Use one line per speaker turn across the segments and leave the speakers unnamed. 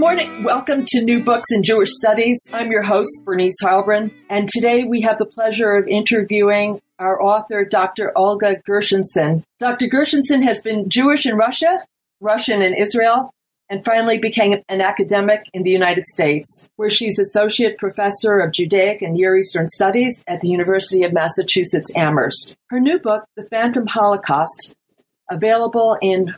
Morning. Welcome to New Books in Jewish Studies. I'm your host, Bernice Heilbrunn, and today we have the pleasure of interviewing our author, Dr. Olga Gershenson. Dr. Gershenson has been Jewish in Russia, Russian in Israel, and finally became an academic in the United States, where she's Associate Professor of Judaic and Near Eastern Studies at the University of Massachusetts Amherst. Her new book, The Phantom Holocaust, available in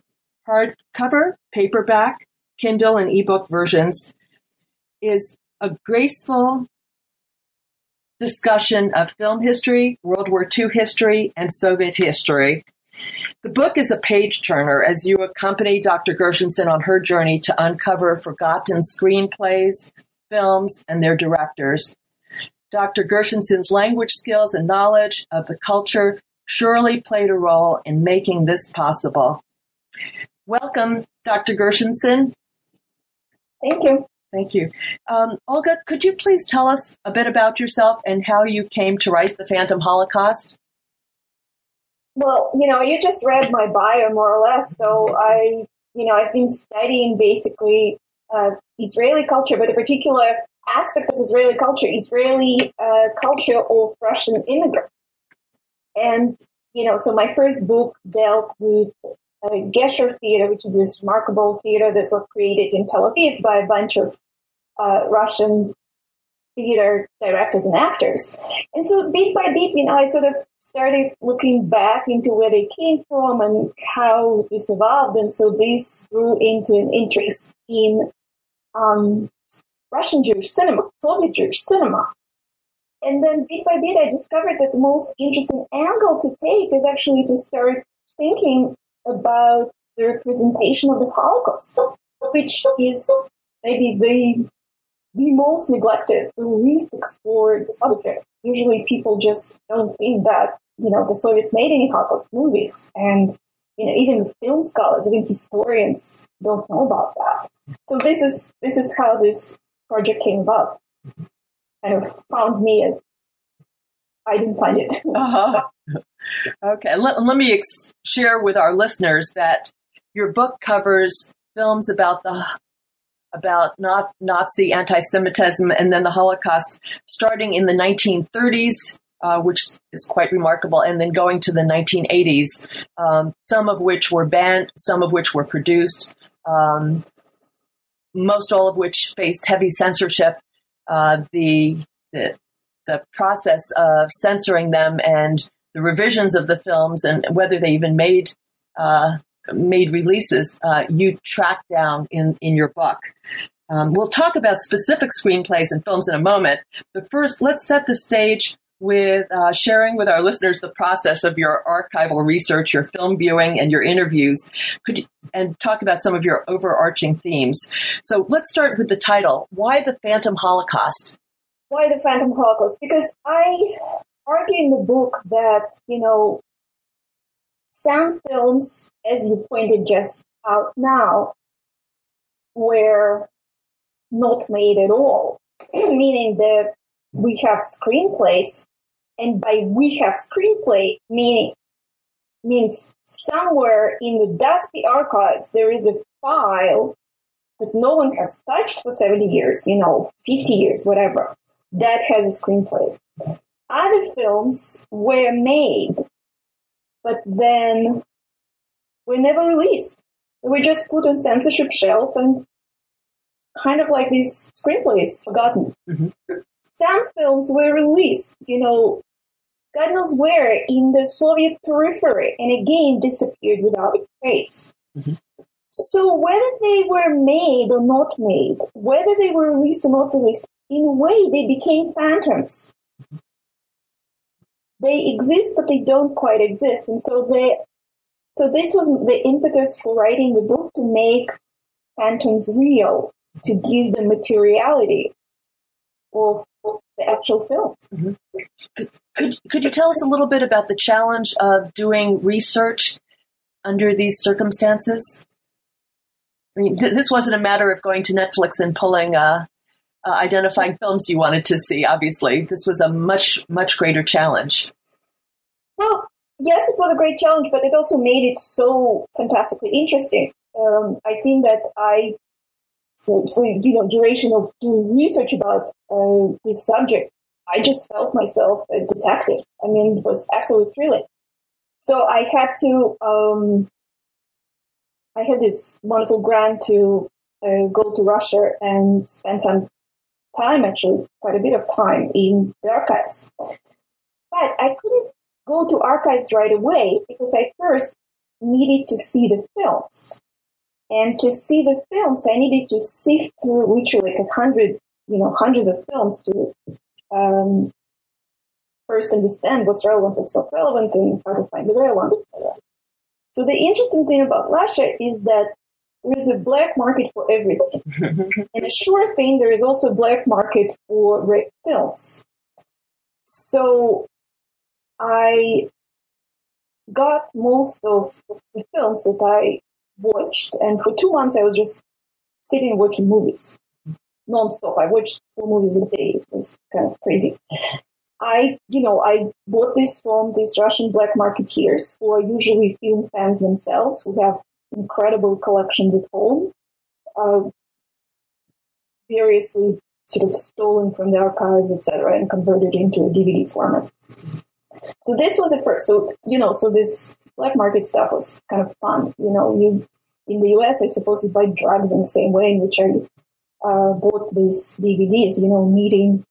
hardcover, paperback, Kindle and ebook versions, is a graceful discussion of film history, World War II history, and Soviet history. The book is a page turner as you accompany Dr. Gershenson on her journey to uncover forgotten screenplays, films, and their directors. Dr. Gershenson's language skills and knowledge of the culture surely played a role in making this possible. Welcome, Dr. Gershenson.
Thank you.
Thank you. Um, Olga, could you please tell us a bit about yourself and how you came to write The Phantom Holocaust?
Well, you know, you just read my bio more or less. So I, you know, I've been studying basically uh, Israeli culture, but a particular aspect of Israeli culture, Israeli uh, culture of Russian immigrants. And, you know, so my first book dealt with uh, Gesher Theater, which is this remarkable theater that was created in Tel Aviv by a bunch of uh, Russian theater directors and actors. And so bit by bit, you know, I sort of started looking back into where they came from and how this evolved. And so this grew into an interest in um, Russian Jewish cinema, Soviet Jewish cinema. And then bit by bit, I discovered that the most interesting angle to take is actually to start thinking about the representation of the Holocaust, which is maybe the the most neglected, the least explored subject. Usually people just don't think that, you know, the Soviets made any Holocaust movies. And, you know, even film scholars, even historians don't know about that. So this is, this is how this project came about. Kind of found me I didn't find it. uh-huh.
Okay, let, let me ex- share with our listeners that your book covers films about the about not Nazi anti-Semitism and then the Holocaust, starting in the 1930s, uh, which is quite remarkable, and then going to the 1980s. Um, some of which were banned, some of which were produced, um, most all of which faced heavy censorship. Uh, the, the the process of censoring them and the revisions of the films and whether they even made uh, made releases, uh, you track down in in your book. Um, we'll talk about specific screenplays and films in a moment, but first, let's set the stage with uh, sharing with our listeners the process of your archival research, your film viewing, and your interviews, Could you, and talk about some of your overarching themes. So let's start with the title: Why the Phantom Holocaust?
Why the Phantom Holocaust? Because I argue in the book that you know some films, as you pointed just out now, were not made at all, meaning that we have screenplays, and by we have screenplay, meaning means somewhere in the dusty archives there is a file that no one has touched for 70 years, you know, 50 years, whatever, that has a screenplay. Other films were made but then were never released. They were just put on censorship shelf and kind of like these screenplays forgotten. Mm-hmm. Some films were released, you know, God knows where in the Soviet periphery and again disappeared without a trace. Mm-hmm. So whether they were made or not made, whether they were released or not released, in a way they became phantoms they exist, but they don't quite exist. And so they, so this was the impetus for writing the book to make phantoms real to give the materiality of, the actual films.
Mm-hmm. Could, could, you tell us a little bit about the challenge of doing research under these circumstances? I mean, th- this wasn't a matter of going to Netflix and pulling, uh, uh, identifying films you wanted to see. Obviously, this was a much, much greater challenge.
Well, yes, it was a great challenge, but it also made it so fantastically interesting. Um, I think that I, for, for you know, duration of doing research about uh, this subject, I just felt myself a detective. I mean, it was absolutely thrilling. So I had to, um, I had this wonderful grant to uh, go to Russia and spend some time, actually, quite a bit of time in the archives. But I couldn't go to archives right away because I first needed to see the films. And to see the films, I needed to sift through literally like a hundred, you know, hundreds of films to um, first understand what's relevant, what's not relevant, and how to find the real ones. So the interesting thing about Russia is that there is a black market for everything. and a sure thing, there is also a black market for red films. So I got most of the films that I watched, and for two months I was just sitting watching movies nonstop. I watched four movies a day. It was kind of crazy. I, you know, I bought this from these Russian black marketeers who are usually film fans themselves who have incredible collections at home, uh, variously sort of stolen from the archives, etc., and converted into a DVD format. So this was at first. So you know, so this black market stuff was kind of fun. You know, you in the U.S. I suppose you buy drugs in the same way in which I uh, bought these DVDs. You know, meeting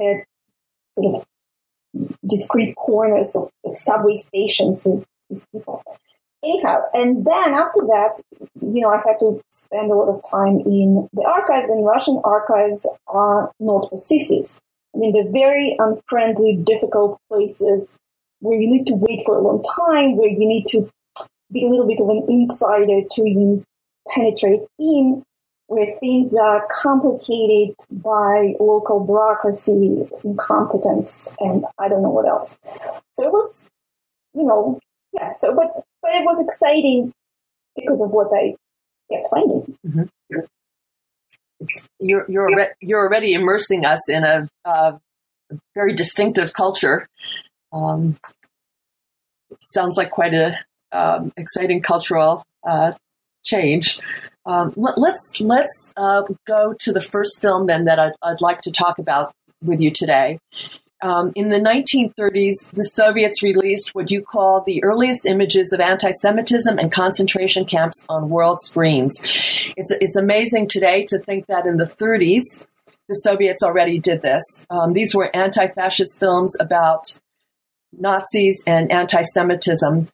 at sort of discrete corners of, subway stations with these people. Anyhow, and then after that, you know, I had to spend a lot of time in the archives, and Russian archives are not for sissies. I mean, they're very unfriendly, difficult places where you need to wait for a long time, where you need to be a little bit of an insider to penetrate in where things are complicated by local bureaucracy, incompetence, and I don't know what else. So it was, you know, yeah. So, but but it was exciting because of what I kept finding.
Mm-hmm. You're you're you're already immersing us in a, a very distinctive culture. Um, sounds like quite a um, exciting cultural uh, change. Um, let, us let's, let's uh, go to the first film then that I'd, I'd, like to talk about with you today. Um, in the 1930s, the Soviets released what you call the earliest images of anti-Semitism and concentration camps on world screens. It's it's amazing today to think that in the 30s, the Soviets already did this. Um, these were anti-fascist films about Nazis and anti-Semitism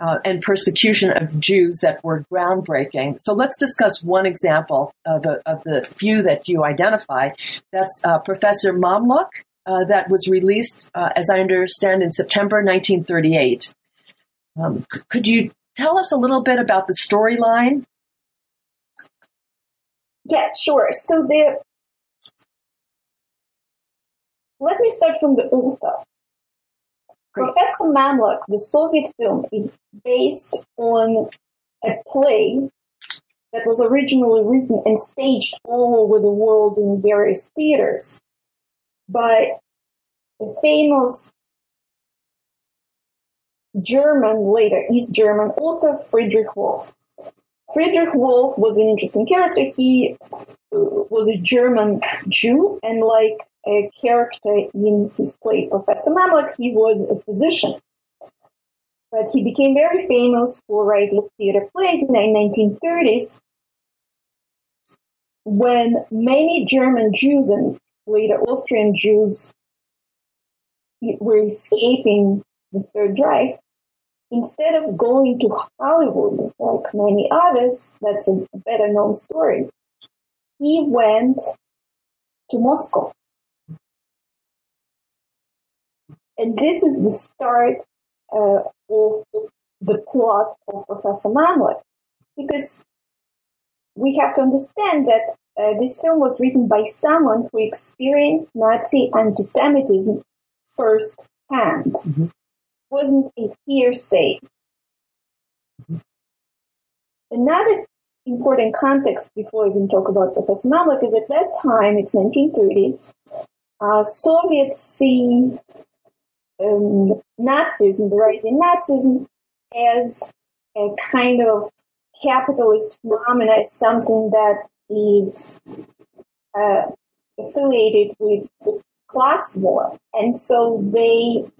uh, and persecution of Jews that were groundbreaking. So let's discuss one example of, a, of the few that you identify. That's uh, Professor Mamlock, uh, that was released, uh, as I understand, in September 1938. Um, c- could you tell us a little bit about the storyline?
Yeah, sure. So the let me start from the author. Great. Professor Mamlock, the Soviet film, is based on a play that was originally written and staged all over the world in various theaters by a famous German, later East German author Friedrich Wolf. Friedrich Wolf was an interesting character. He uh, was a German Jew, and like a character in his play, Professor Mamlock, he was a physician. But he became very famous for writing theater plays in the 1930s when many German Jews and later Austrian Jews were escaping the Third Reich. Instead of going to Hollywood like many others, that's a better known story, he went to Moscow And this is the start uh, of the plot of Professor Mamlock. Because we have to understand that uh, this film was written by someone who experienced Nazi anti-Semitism firsthand. Mm-hmm. wasn't a hearsay. Mm-hmm. Another important context before we even talk about Professor Mamlock is at that time, it's 1930s, uh, Soviets see um, Nazism, the rise in Nazism, as a kind of capitalist phenomena, is something that is uh, affiliated with class war. And so they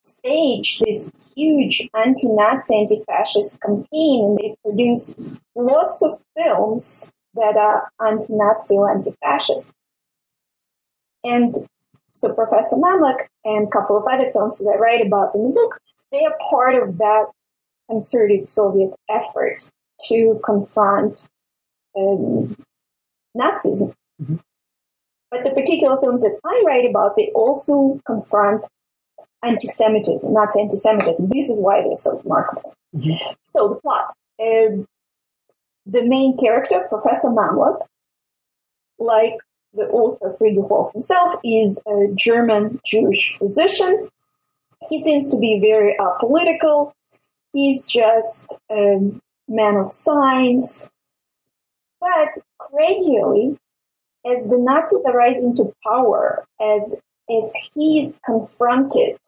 staged this huge anti-Nazi, anti-fascist campaign and they produced lots of films that are anti-Nazi or anti-fascist. And so Professor Mamlock and a couple of other films that I write about in the book, they are part of that concerted Soviet effort to confront um, Nazism. Mm-hmm. But the particular films that I write about, they also confront anti-Semitism, Nazi anti-Semitism. This is why they're so remarkable. Mm-hmm. So the plot. Uh, the main character, Professor Mamlock, like the author Friedrich Wolf himself, is a German Jewish physician. He seems to be very apolitical. He's just a man of science. But gradually, as the Nazis are rising to power, as as he is confronted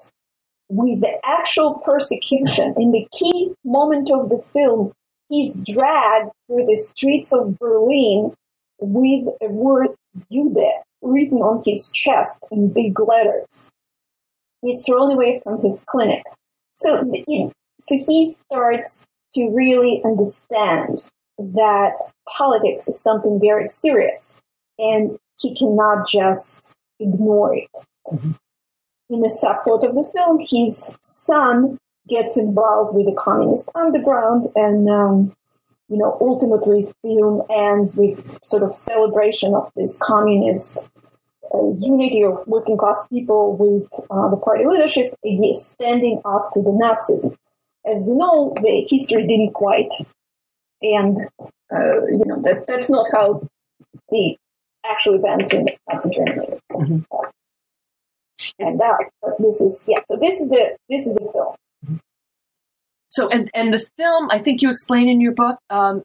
with the actual persecution in the key moment of the film, he's dragged through the streets of Berlin with a word Jude written on his chest in big letters. He's thrown away from his clinic. So, so he starts to really understand that politics is something very serious and he cannot just ignore it. Mm-hmm. In the subplot of the film, his son gets involved with the communist underground and um, you know, ultimately the film ends with sort of celebration of this communist uh, unity of working class people with uh, the party leadership standing up to the Nazism. As we know, the history didn't quite, and uh, you know that that's not how the actual events in Nazi Germany. Mm-hmm. And that, this is yeah. So this is the this is the film.
So, and, and the film, I think you explain in your book, um,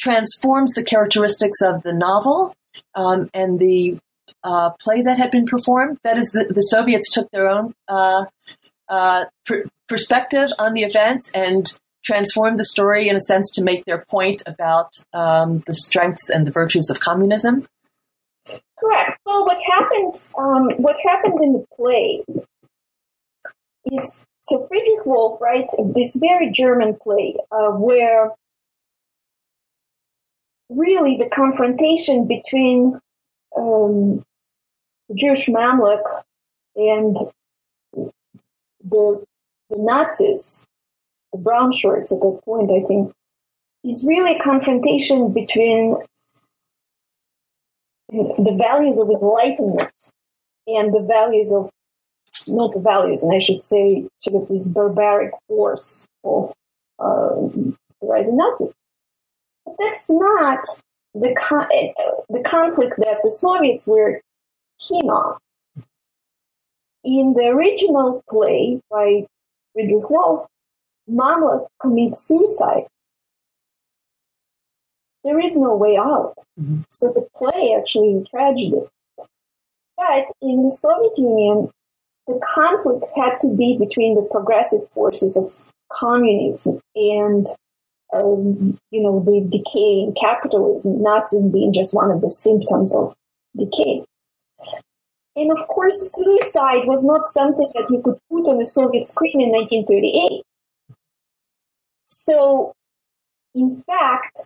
transforms the characteristics of the novel um, and the uh, play that had been performed. That is, the, the Soviets took their own uh, uh, pr- perspective on the events and transform the story in a sense to make their point about um, the strengths and the virtues of communism.
Correct. Well, what happens? Um, what happens in the play is so Friedrich Wolf writes this very German play uh, where really the confrontation between um, the Jewish Mamlock and the, the Nazis, the brown shirts at that point, I think, is really a confrontation between the values of enlightenment and the values of not the values, and I should say sort of this barbaric force of uh, rising Nazis. But that's not the con- the conflict that the Soviets were keen on. In the original play by Friedrich Wolf, Mamlock commits suicide. There is no way out. Mm-hmm. So the play actually is a tragedy. But in the Soviet Union, the conflict had to be between the progressive forces of communism and um, you know the decay in capitalism, Nazism being just one of the symptoms of decay. And of course, suicide was not something that you could put on a Soviet screen in 1938. So, in fact,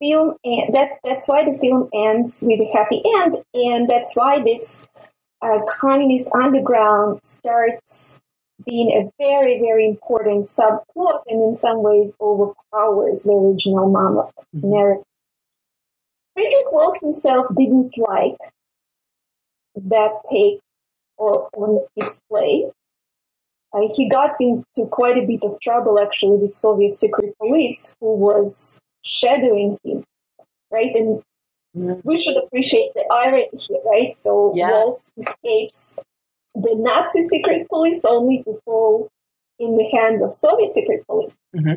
film that that's why the film ends with a happy end, and that's why this uh, communist underground starts being a very, very important subplot and in some ways overpowers the original Mama mm-hmm. narrative. Friedrich Wolf himself didn't like that take or, on his play. Uh, he got into quite a bit of trouble actually with Soviet secret police who was shadowing him, right? And mm-hmm. we should appreciate the irony here, right? So yes. Wolf escapes the Nazi secret police only to fall in the hands of Soviet secret police. Mm-hmm.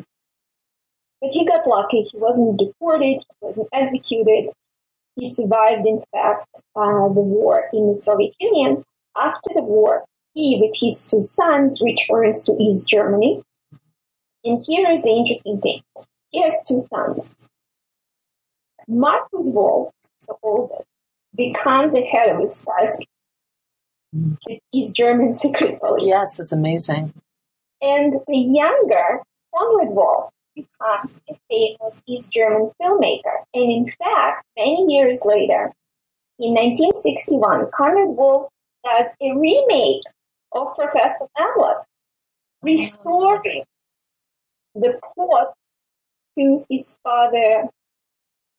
But he got lucky. He wasn't deported. He wasn't executed. He survived, in fact, uh, the war in the Soviet Union. After the war, he, with his two sons, returns to East Germany. And here is the interesting thing. He has two sons. Markus Wolf, the oldest, becomes the head of the Stasi, the East German secret police.
Yes, that's amazing.
And the younger, Konrad Wolf, becomes a famous East German filmmaker. And in fact, many years later, in 1961, Konrad Wolf does a remake of Professor Mamlock, restoring the plot to his father,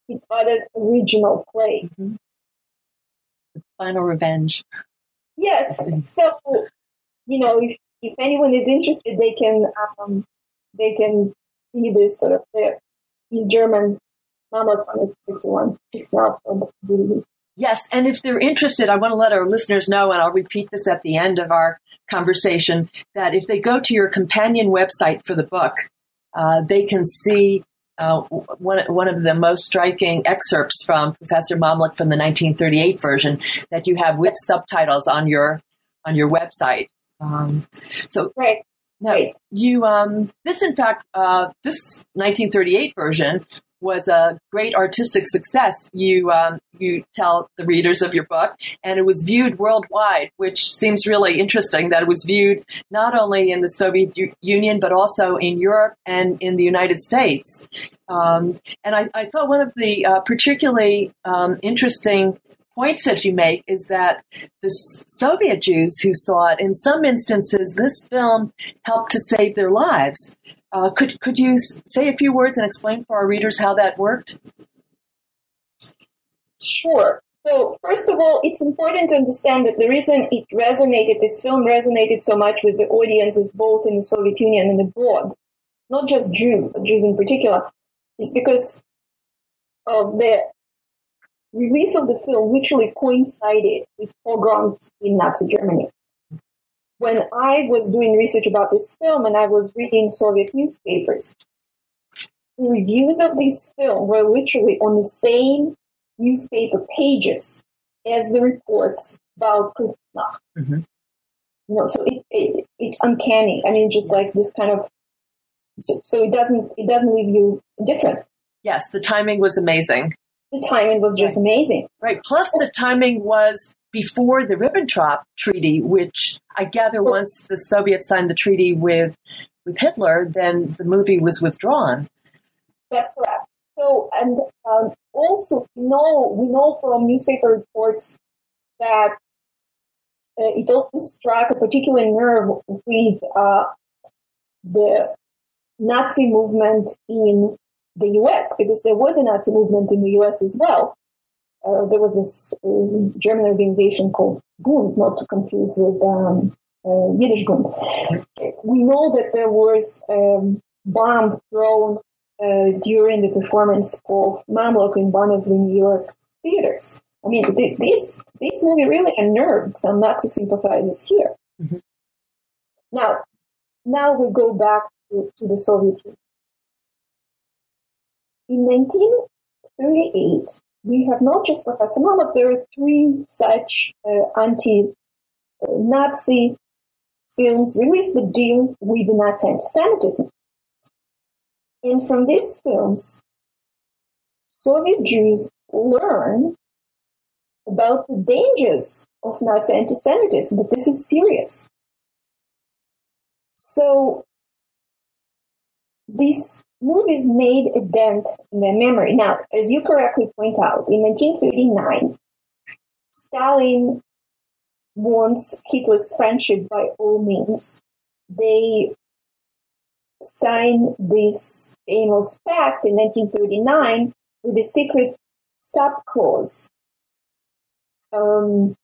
his father's original play. Mm-hmm.
The Final Revenge.
Yes. So, you know, if, if anyone is interested, they can um, they can see this sort of the East German number from 61. It's not on the DVD.
Yes, and if they're interested, I want to let our listeners know, and I'll repeat this at the end of our conversation, that if they go to your companion website for the book, uh, they can see uh, one, one of the most striking excerpts from Professor Mamlock from the 1938 version that you have with subtitles on your on your website. Um, so
right.
Now, you um, this in fact uh, this 1938 version was a great artistic success. You um, you tell the readers of your book, and it was viewed worldwide, which seems really interesting. That it was viewed not only in the Soviet U- Union but also in Europe and in the United States. Um, and I, I, thought one of the uh, particularly um, interesting points that you make is that the Soviet Jews who saw it, in some instances, this film helped to save their lives. Uh, could could you say a few words and explain for our readers how that worked?
Sure. So first of all, it's important to understand that the reason it resonated, this film resonated so much with the audiences both in the Soviet Union and abroad, not just Jews, but Jews in particular, is because of the release of the film literally coincided with pogroms in Nazi Germany when I was doing research about this film and I was reading Soviet newspapers, the reviews of this film were literally on the same newspaper pages as the reports about Kristallnacht. Mm-hmm. You know, so it, it, it's uncanny. I mean, just like this kind of, so, so it doesn't it doesn't leave you different.
Yes, the timing was amazing.
The timing was just amazing.
Right. Plus, the timing was before the Ribbentrop Treaty, which I gather once the Soviets signed the treaty with with Hitler, then the movie was withdrawn.
That's correct. So, and um, also we know we know from newspaper reports that uh, it also struck a particular nerve with uh, the Nazi movement in the U.S. because there was a Nazi movement in the U.S. as well uh, there was this uh, German organization called Bund, not to confuse with um, uh, Yiddish Bund. We know that there was um, bomb thrown uh, during the performance of Mamlock in one of the New York theaters. I mean, th- this this movie really unnerved some Nazi sympathizers here. Mm-hmm. Now, now we go back to, to the Soviet Union. In 1938, we have not just Professor Mamlock, there are three such uh, anti-Nazi films released that deal with Nazi anti-Semitism. And from these films, Soviet Jews learn about the dangers of Nazi anti-Semitism, that this is serious. So these movies made a dent in their memory. Now, as you correctly point out, in 1939, Stalin wants Hitler's friendship by all means. They sign this famous pact in 1939 with a secret subclause, um,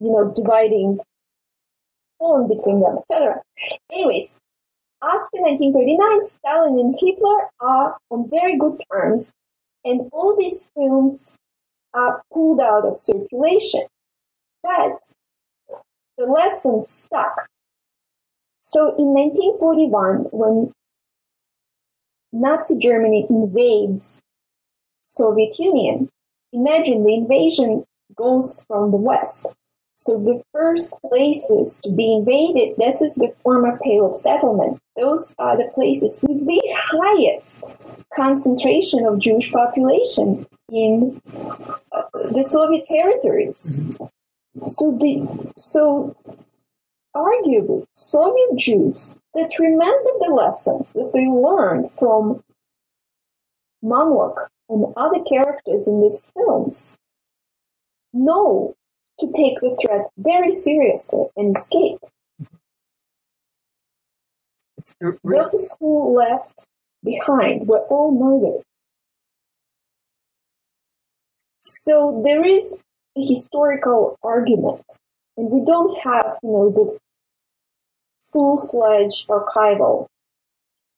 you know, dividing Poland between them, etc. Anyways, after 1939, Stalin and Hitler are on very good terms, and all these films are pulled out of circulation. But the lesson stuck. So in 1941, when Nazi Germany invades Soviet Union, imagine the invasion goes from the west. So the first places to be invaded, this is the former Pale of Settlement. Those are the places with the highest concentration of Jewish population in uh, the Soviet territories. So the so arguably Soviet Jews that remember the lessons that they learned from Mamlock and other characters in these films know to take the threat very seriously and escape. Those who left behind were all murdered. So there is a historical argument, and we don't have, you know, the full-fledged archival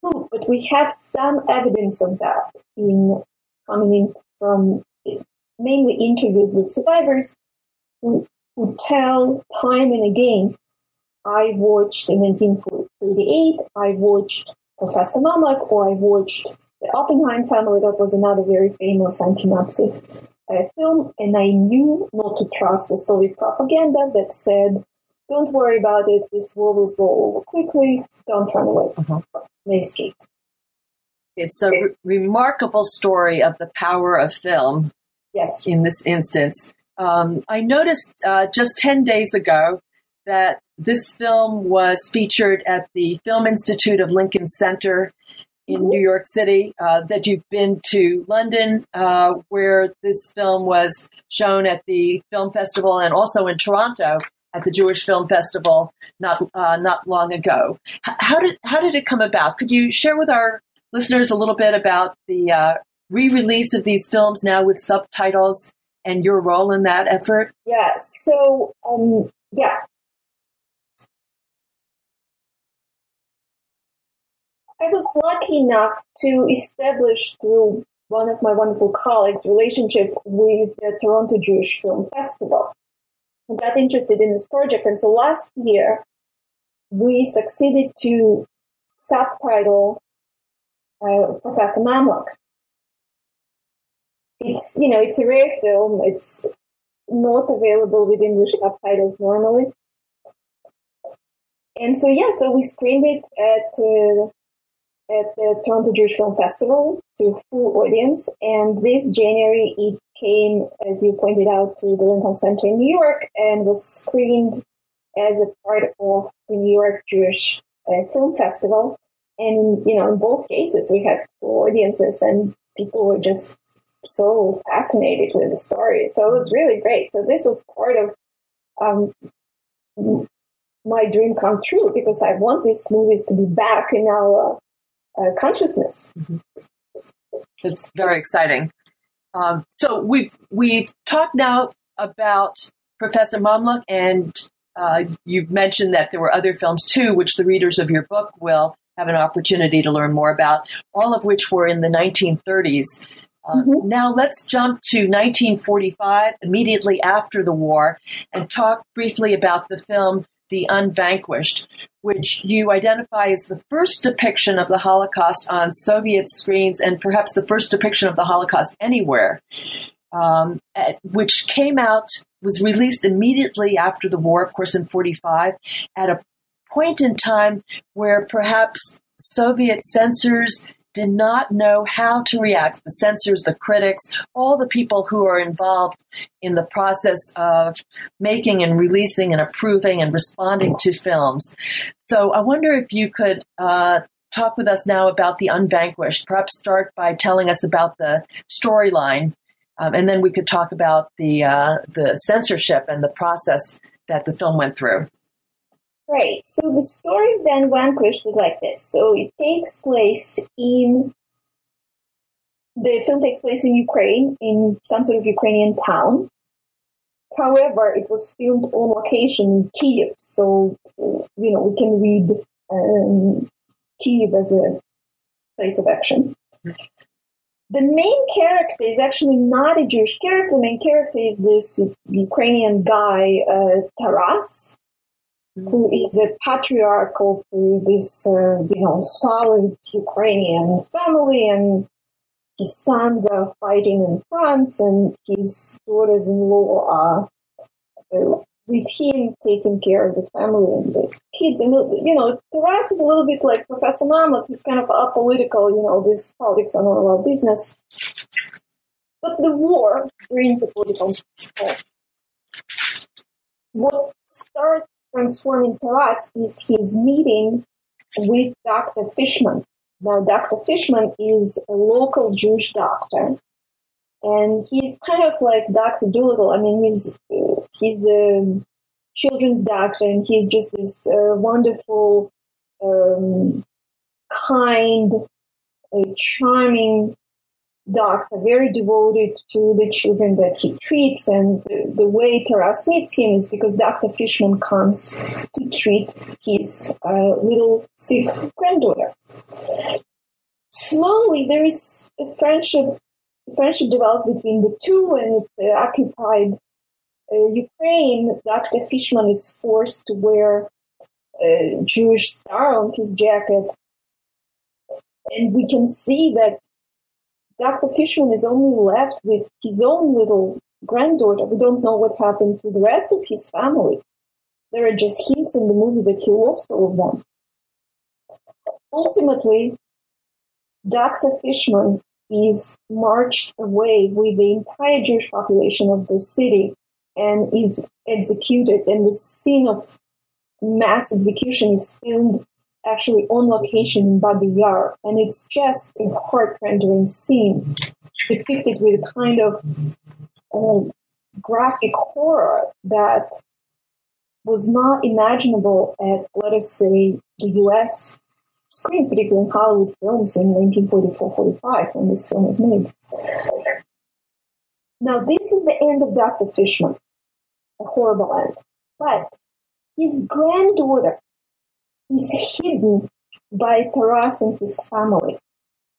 proof, but we have some evidence of that in coming in from mainly interviews with survivors who, who tell time and again, I watched in 1938, I watched Professor Mamlock, or I watched the Oppenheim family, that was another very famous anti-Nazi uh, film, and I knew not to trust the Soviet propaganda that said, don't worry about it, this war will go over quickly, don't run away. Uh-huh. They escaped.
It's a re- remarkable story of the power of film.
Yes.
In this instance. Um, I noticed uh, just 10 days ago that this film was featured at the Film Institute of Lincoln Center in New York City, uh, that you've been to London, uh, where this film was shown at the film festival, and also in Toronto at the Jewish Film Festival not uh, not long ago. H- how did how did it come about? Could you share with our listeners a little bit about the uh, re-release of these films now with subtitles and your role in that effort?
Yeah. So, um, yeah. I was lucky enough to establish through one of my wonderful colleagues relationship with the Toronto Jewish Film Festival. I got interested in this project, and so last year we succeeded to subtitle uh, Professor Mamlock it's you know it's a rare film. It's not available with English subtitles normally. And so yeah, so we screened it at uh, at the Toronto Jewish Film Festival to full audience, and this January it came, as you pointed out, to the Lincoln Center in New York and was screened as a part of the New York Jewish uh, Film Festival. And you know, in both cases, we had full audiences, and people were just so fascinated with the story. So it was really great. So this was part of um, my dream come true because I want these movies to be back in our uh, consciousness. Mm-hmm.
It's very exciting. Um, so we've we've talked now about Professor Mamlock, and uh, you've mentioned that there were other films too, which the readers of your book will have an opportunity to learn more about. All of which were in the 1930s. Uh, mm-hmm. Now let's jump to 1945, immediately after the war, and talk briefly about the film The Unvanquished, which you identify as the first depiction of the Holocaust on Soviet screens and perhaps the first depiction of the Holocaust anywhere, um, at, which came out, was released immediately after the war, of course, in 45, at a point in time where perhaps Soviet censors did not know how to react. The censors, the critics, all the people who are involved in the process of making and releasing and approving and responding to films. So I wonder if you could uh, talk with us now about The Unvanquished. Perhaps start by telling us about the storyline, um, and then we could talk about the uh, the censorship and the process that the film went through.
Right. So the story of The Unvanquished is like this. So it takes place in the film takes place in Ukraine, in some sort of Ukrainian town. However, it was filmed on location in Kiev, so you know we can read um, Kiev as a place of action. The main character is actually not a Jewish character. The main character is this Ukrainian guy, uh, Taras, who is a patriarch of this, uh, you know, solid Ukrainian family, and his sons are fighting in France, and his daughters-in-law are uh, with him taking care of the family and the kids. And, you know, Taras is a little bit like Professor Mamlet. He's kind of apolitical, you know, this politics are none about business. But the war brings a political point. What starts transforming Taras is his meeting with Dr. Fishman. Now, Dr. Fishman is a local Jewish doctor, and he's kind of like Dr. Dolittle. I mean, he's he's a children's doctor, and he's just this uh, wonderful, um, kind, uh, charming doctor, very devoted to the children that he treats. And the, the, way Taras meets him is because Dr. Fishman comes to treat his uh, little sick granddaughter. Slowly, there is a friendship. Friendship develops between the two, and uh, occupied uh, Ukraine. Dr. Fishman is forced to wear a Jewish star on his jacket, and we can see that Dr. Fishman is only left with his own little granddaughter. We don't know what happened to the rest of his family. There are just hints in the movie that he lost all of them. Ultimately, Dr. Fishman is marched away with the entire Jewish population of the city and is executed. And the scene of mass execution is filmed actually on location in Babi Yar, and it's just a heart-rending scene depicted with a kind of um, graphic horror that was not imaginable at, let us say, the U.S. screens, particularly in Hollywood films in 1944-45 when this film was made. Now, this is the end of Dr. Fishman, a horrible end. But his granddaughter is hidden by Taras and his family,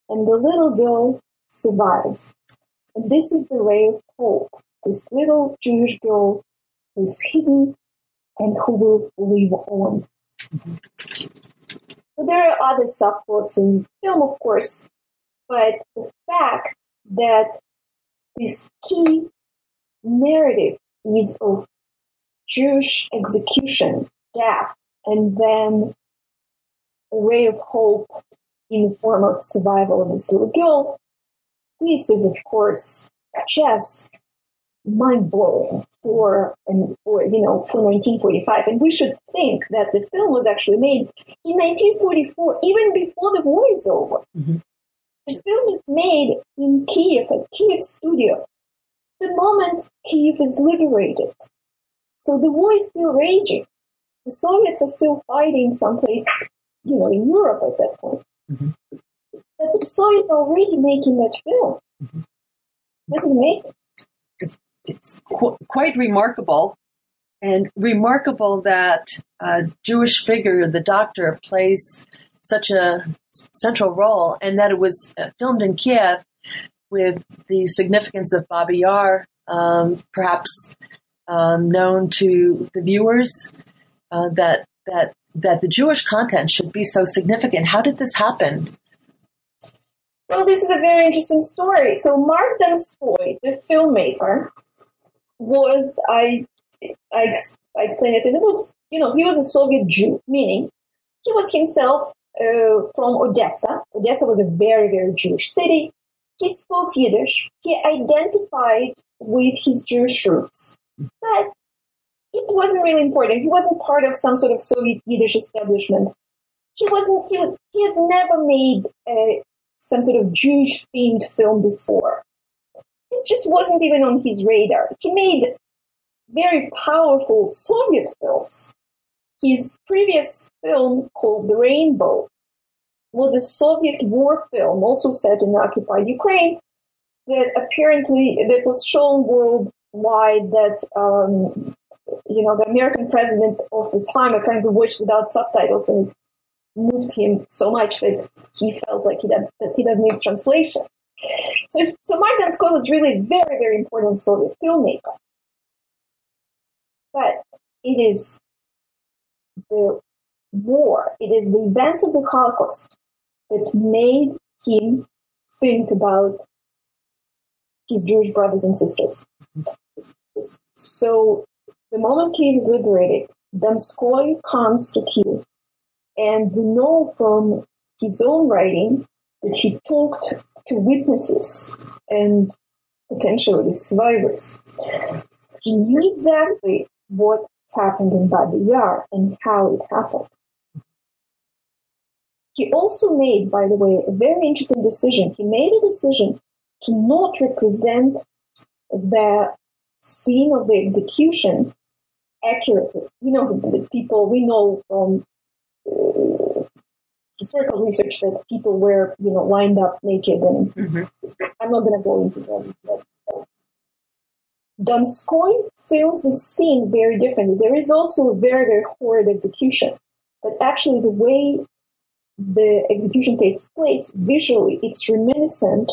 and the little girl survives. And this is the ray of hope. This little Jewish girl who is hidden and who will live on. So there are other subplots in film, of course, but the fact that this key narrative is of Jewish execution, death, and then a ray of hope in the form of survival of this little girl. This is, of course, just mind blowing for, and for, you know, for 1945. And we should think that the film was actually made in 1944, even before the war is over. Mm-hmm. The film is made in Kiev, at Kiev studio, the moment Kiev is liberated. So the war is still raging. The Soviets are still fighting someplace you know, in Europe at that point. Mm-hmm. But the Soviets already making that film. Mm-hmm. This is amazing.
It's qu- quite remarkable, and remarkable that a Jewish figure, the doctor, plays such a central role, and that it was uh, filmed in Kiev with the significance of Babi Yar, um, perhaps um, known to the viewers. Uh, that that that the Jewish content should be so significant. How did this happen?
Well, this is a very interesting story. So Mark Donskoy, the filmmaker, was I I, I it in the books. You know, he was a Soviet Jew, meaning he was himself uh, from Odessa. Odessa was a very very Jewish city. He spoke Yiddish. He identified with his Jewish roots, but it wasn't really important. He wasn't part of some sort of Soviet Yiddish establishment. He wasn't. He, was, he has never made some sort of Jewish themed film before. It just wasn't even on his radar. He made very powerful Soviet films. His previous film called The Rainbow was a Soviet war film, also set in occupied Ukraine, that apparently that was shown worldwide. That um, you know, the American president of the time apparently watched without subtitles and moved him so much that he felt like he, that he doesn't need translation. So, so Mark Donskoy was really very, very important Soviet filmmaker. But it is the war, it is the events of the Holocaust that made him think about his Jewish brothers and sisters. So the moment Kiev is liberated, Donskoy comes to Kiev, and we know from his own writing that he talked to witnesses and potentially survivors. He knew exactly what happened in Babi Yar and how it happened. He also made, by the way, a very interesting decision. He made a decision to not represent the scene of the execution accurately. You know, people we know from uh, historical research that people were, you know, lined up naked, and mm-hmm. I'm not going to go into that. But, Donskoy films the scene very differently. There is also a very, very horrid execution, but actually the way the execution takes place visually, it's reminiscent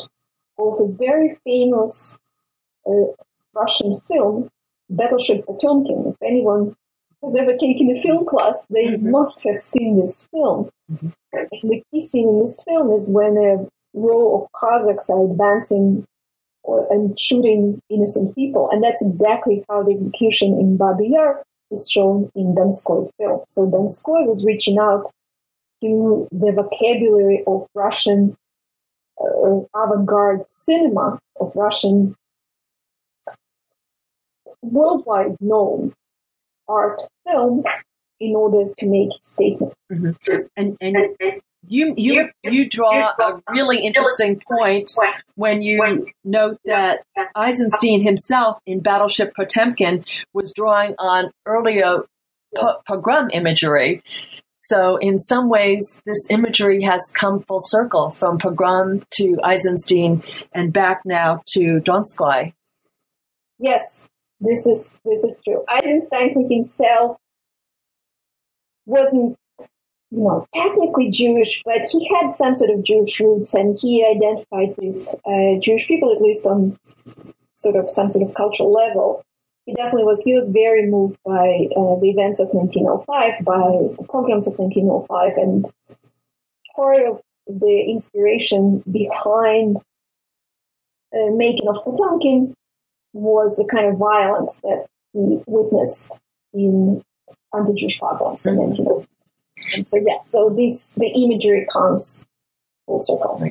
of a very famous uh, Russian film, Battleship Potemkin. If anyone has ever taken a film class, they mm-hmm. must have seen this film. Mm-hmm. The key scene in this film is when a row of Cossacks are advancing or, and shooting innocent people, and that's exactly how the execution in Babi Yar is shown in Donskoy film. So Donskoy was reaching out to the vocabulary of Russian uh, avant-garde cinema, of Russian worldwide known art film in order to make a statement.
Mm-hmm. And, and you, you, you draw a really interesting point when you note that Eisenstein himself in Battleship Potemkin was drawing on earlier pogrom imagery. So in some ways, this imagery has come full circle from pogrom to Eisenstein and back now to Donskoy.
Yes, this is this is true. Eisenstein for himself wasn't, you know, technically Jewish, but he had some sort of Jewish roots, and he identified with uh, Jewish people, at least on sort of some sort of cultural level. He definitely was. He was very moved by uh, the events of 1905, by the pogroms of 1905, and part of the inspiration behind uh, making of Potemkin was the kind of violence that we witnessed in anti-Jewish pogroms in 1905. And so, yes, so this, the imagery comes full circle.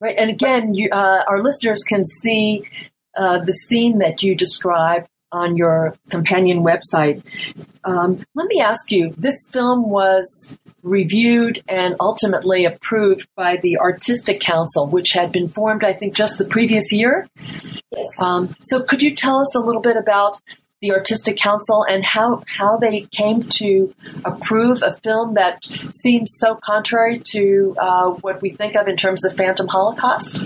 Right. And again, you, uh, our listeners can see uh, the scene that you describe on your companion website. Um, let me ask you this film was reviewed and ultimately approved by the Artistic Council, which had been formed, I think, just the previous year.
Yes.
Um, so, could you tell us a little bit about the Artistic Council and how, how they came to approve a film that seems so contrary to uh, what we think of in terms of Phantom Holocaust?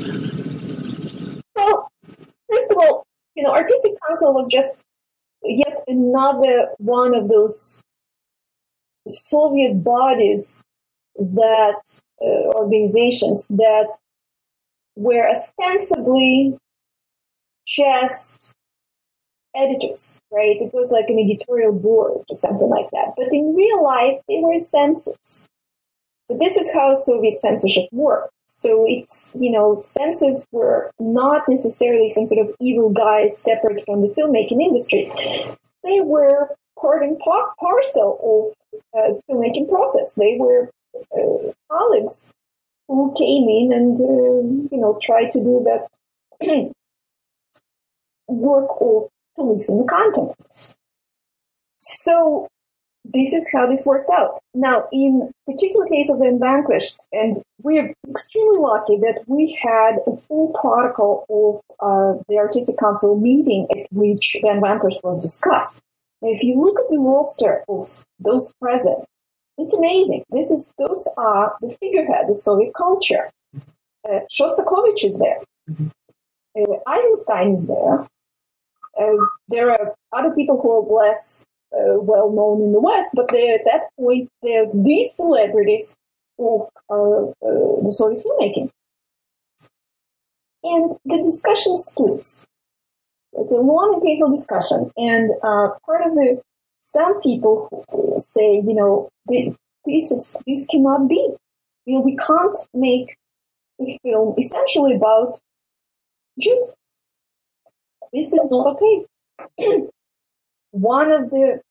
Well, first of all, you know, Artistic Council was just yet another one of those Soviet bodies that uh, organizations that were ostensibly just editors, right? It was like an editorial board or something like that. But in real life, they were censors. So this is how Soviet censorship worked. So it's, you know, censors were not necessarily some sort of evil guys separate from the filmmaking industry. They were part and parcel of uh, filmmaking process. They were uh, colleagues who came in and, uh, you know, tried to do that work of policing the content. So this is how this worked out. Now, in particular case of the Unvanquished, and we're extremely lucky that we had a full protocol of uh, the Artistic Council meeting at which the Unvanquished was discussed. Now, if you look at the roster of those present, it's amazing. This is those are the figureheads of Soviet culture. Uh, Shostakovich is there. Mm-hmm. Uh, Eisenstein is there. Uh, there are other people who are less uh, well known in the West, but they're at that point they're these celebrities of uh, uh, the Soviet filmmaking. And the discussion splits. It's a long and painful discussion, and uh, part of the some people say, you know, this is this cannot be. You know, we can't make a film essentially about Jews. This is not okay. One of the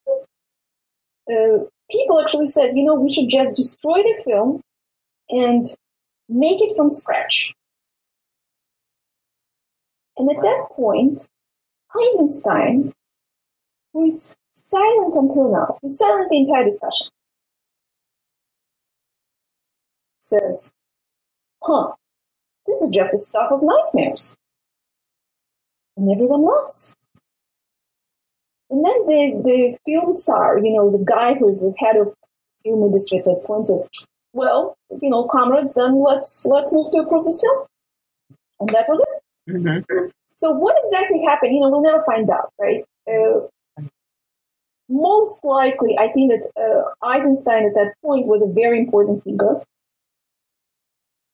uh, people actually says, you know, we should just destroy the film and make it from scratch. And at that point, Eisenstein, who is silent until now, who silent the entire discussion, says, huh, this is just the stuff of nightmares. And everyone laughs. And then the, the film czar, you know, the guy who's the head of film industry at that point says, well, you know, comrades, then let's, let's move to approve this film. And that was it. Mm-hmm. So what exactly happened? You know, we'll never find out, right? Uh, most likely, I think that uh, Eisenstein at that point was a very important figure.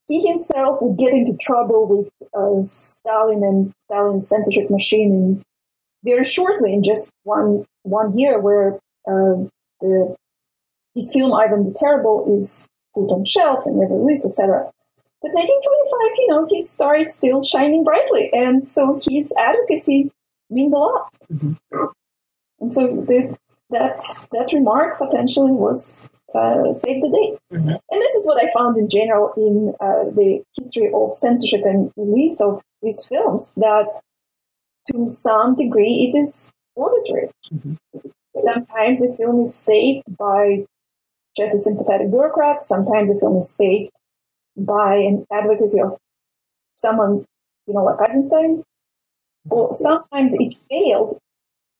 He himself would get into trouble with uh, Stalin and Stalin's censorship machine very shortly, in just one one year, where uh, the, his film Ivan the Terrible is put on shelf and never released, etc. But 1925, you know, his star is still shining brightly, and so his advocacy means a lot. Mm-hmm. And so the, that that remark potentially was uh, save the day. Mm-hmm. And this is what I found in general in uh, the history of censorship and release of these films that to some degree it is auditory. Mm-hmm. Sometimes the film is saved by just a sympathetic bureaucrat. Sometimes the film is saved by an advocacy of someone, you know, like Eisenstein, or sometimes it failed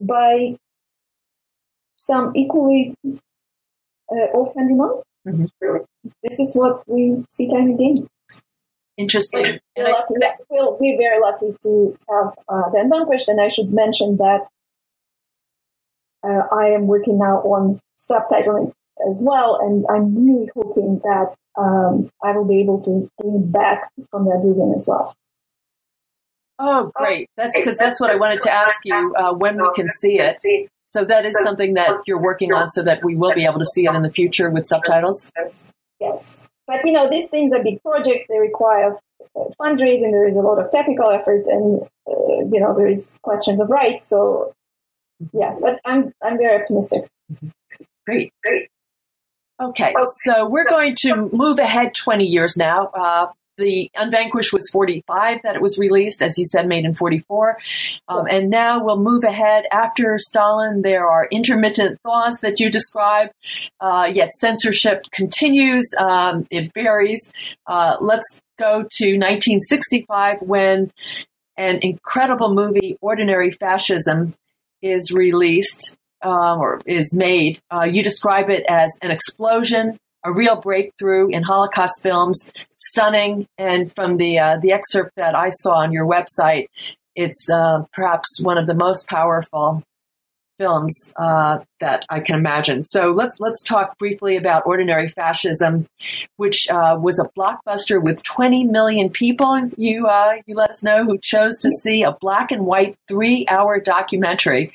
by some equally uh, offhand remark. Mm-hmm. This is what we see time and again.
Interesting.
We're, lucky, we'll be very lucky to have uh, Unvanquished, and I should mention that uh, I am working now on subtitling as well, and I'm really hoping that um, I will be able to bring it back from the oblivion as well.
Oh, great! That's because that's what I wanted to ask you uh, when we can see it. So that is something that you're working on, so that we will be able to see it in the future with subtitles.
Yes, but you know these things are big projects; they require fundraising. There is a lot of technical effort, and uh, you know there is questions of rights. So yeah, but I'm I'm very optimistic.
Great, great. Okay, so we're going to move ahead 20 years now. Uh, the Unvanquished was 45 that it was released, as you said, made in 44. Um, and now we'll move ahead. After Stalin, there are intermittent thoughts that you describe, uh, yet censorship continues. Um, it varies. Uh, let's go to 1965 when an incredible movie, Ordinary Fascism, is released um, or is made. Uh, you describe it as an explosion, a real breakthrough in Holocaust films, stunning. And from the uh, the excerpt that I saw on your website, it's uh, perhaps one of the most powerful films uh, that I can imagine. So let's let's talk briefly about Ordinary Fascism, which uh, was a blockbuster with 20 million people. You uh, you let us know who chose to see a black and white three hour documentary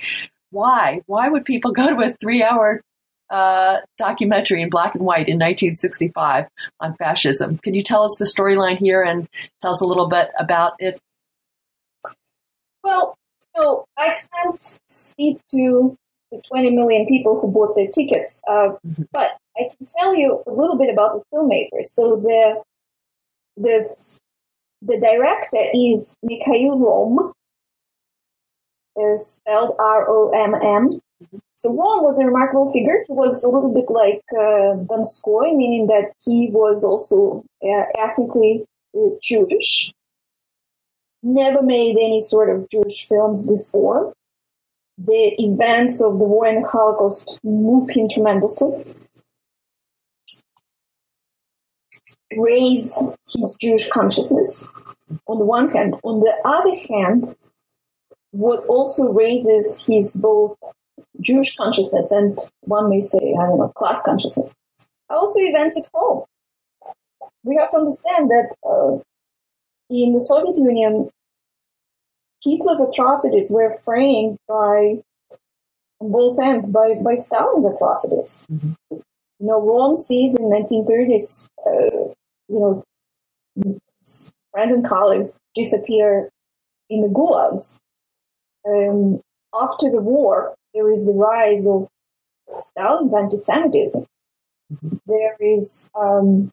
why? Why would people go to a three hour uh, documentary in black and white in 1965 on fascism? Can you tell us the storyline here and tell us a little bit about it?
Well, so I can't speak to the 20 million people who bought their tickets, uh, mm-hmm. but I can tell you a little bit about the filmmakers. So the the the director is Mikhail Romm, is spelled R-O-M-M. So Romm was a remarkable figure. He was a little bit like uh, Donskoy, meaning that he was also uh, ethnically uh, Jewish. Never made any sort of Jewish films before. The events of the war and the Holocaust moved him tremendously. Raise his Jewish consciousness on the one hand. On the other hand, what also raises his both Jewish consciousness and one may say, I don't know, class consciousness. Also events at home. we have to understand that uh, in the Soviet Union, Hitler's atrocities were framed by on both ends by, by Stalin's atrocities. Mm-hmm. You know, Romm sees in 1930s, uh, you know, friends and colleagues disappear in the gulags. Um, after the war, there is the rise of Stalin's anti-Semitism. Mm-hmm. There is, um,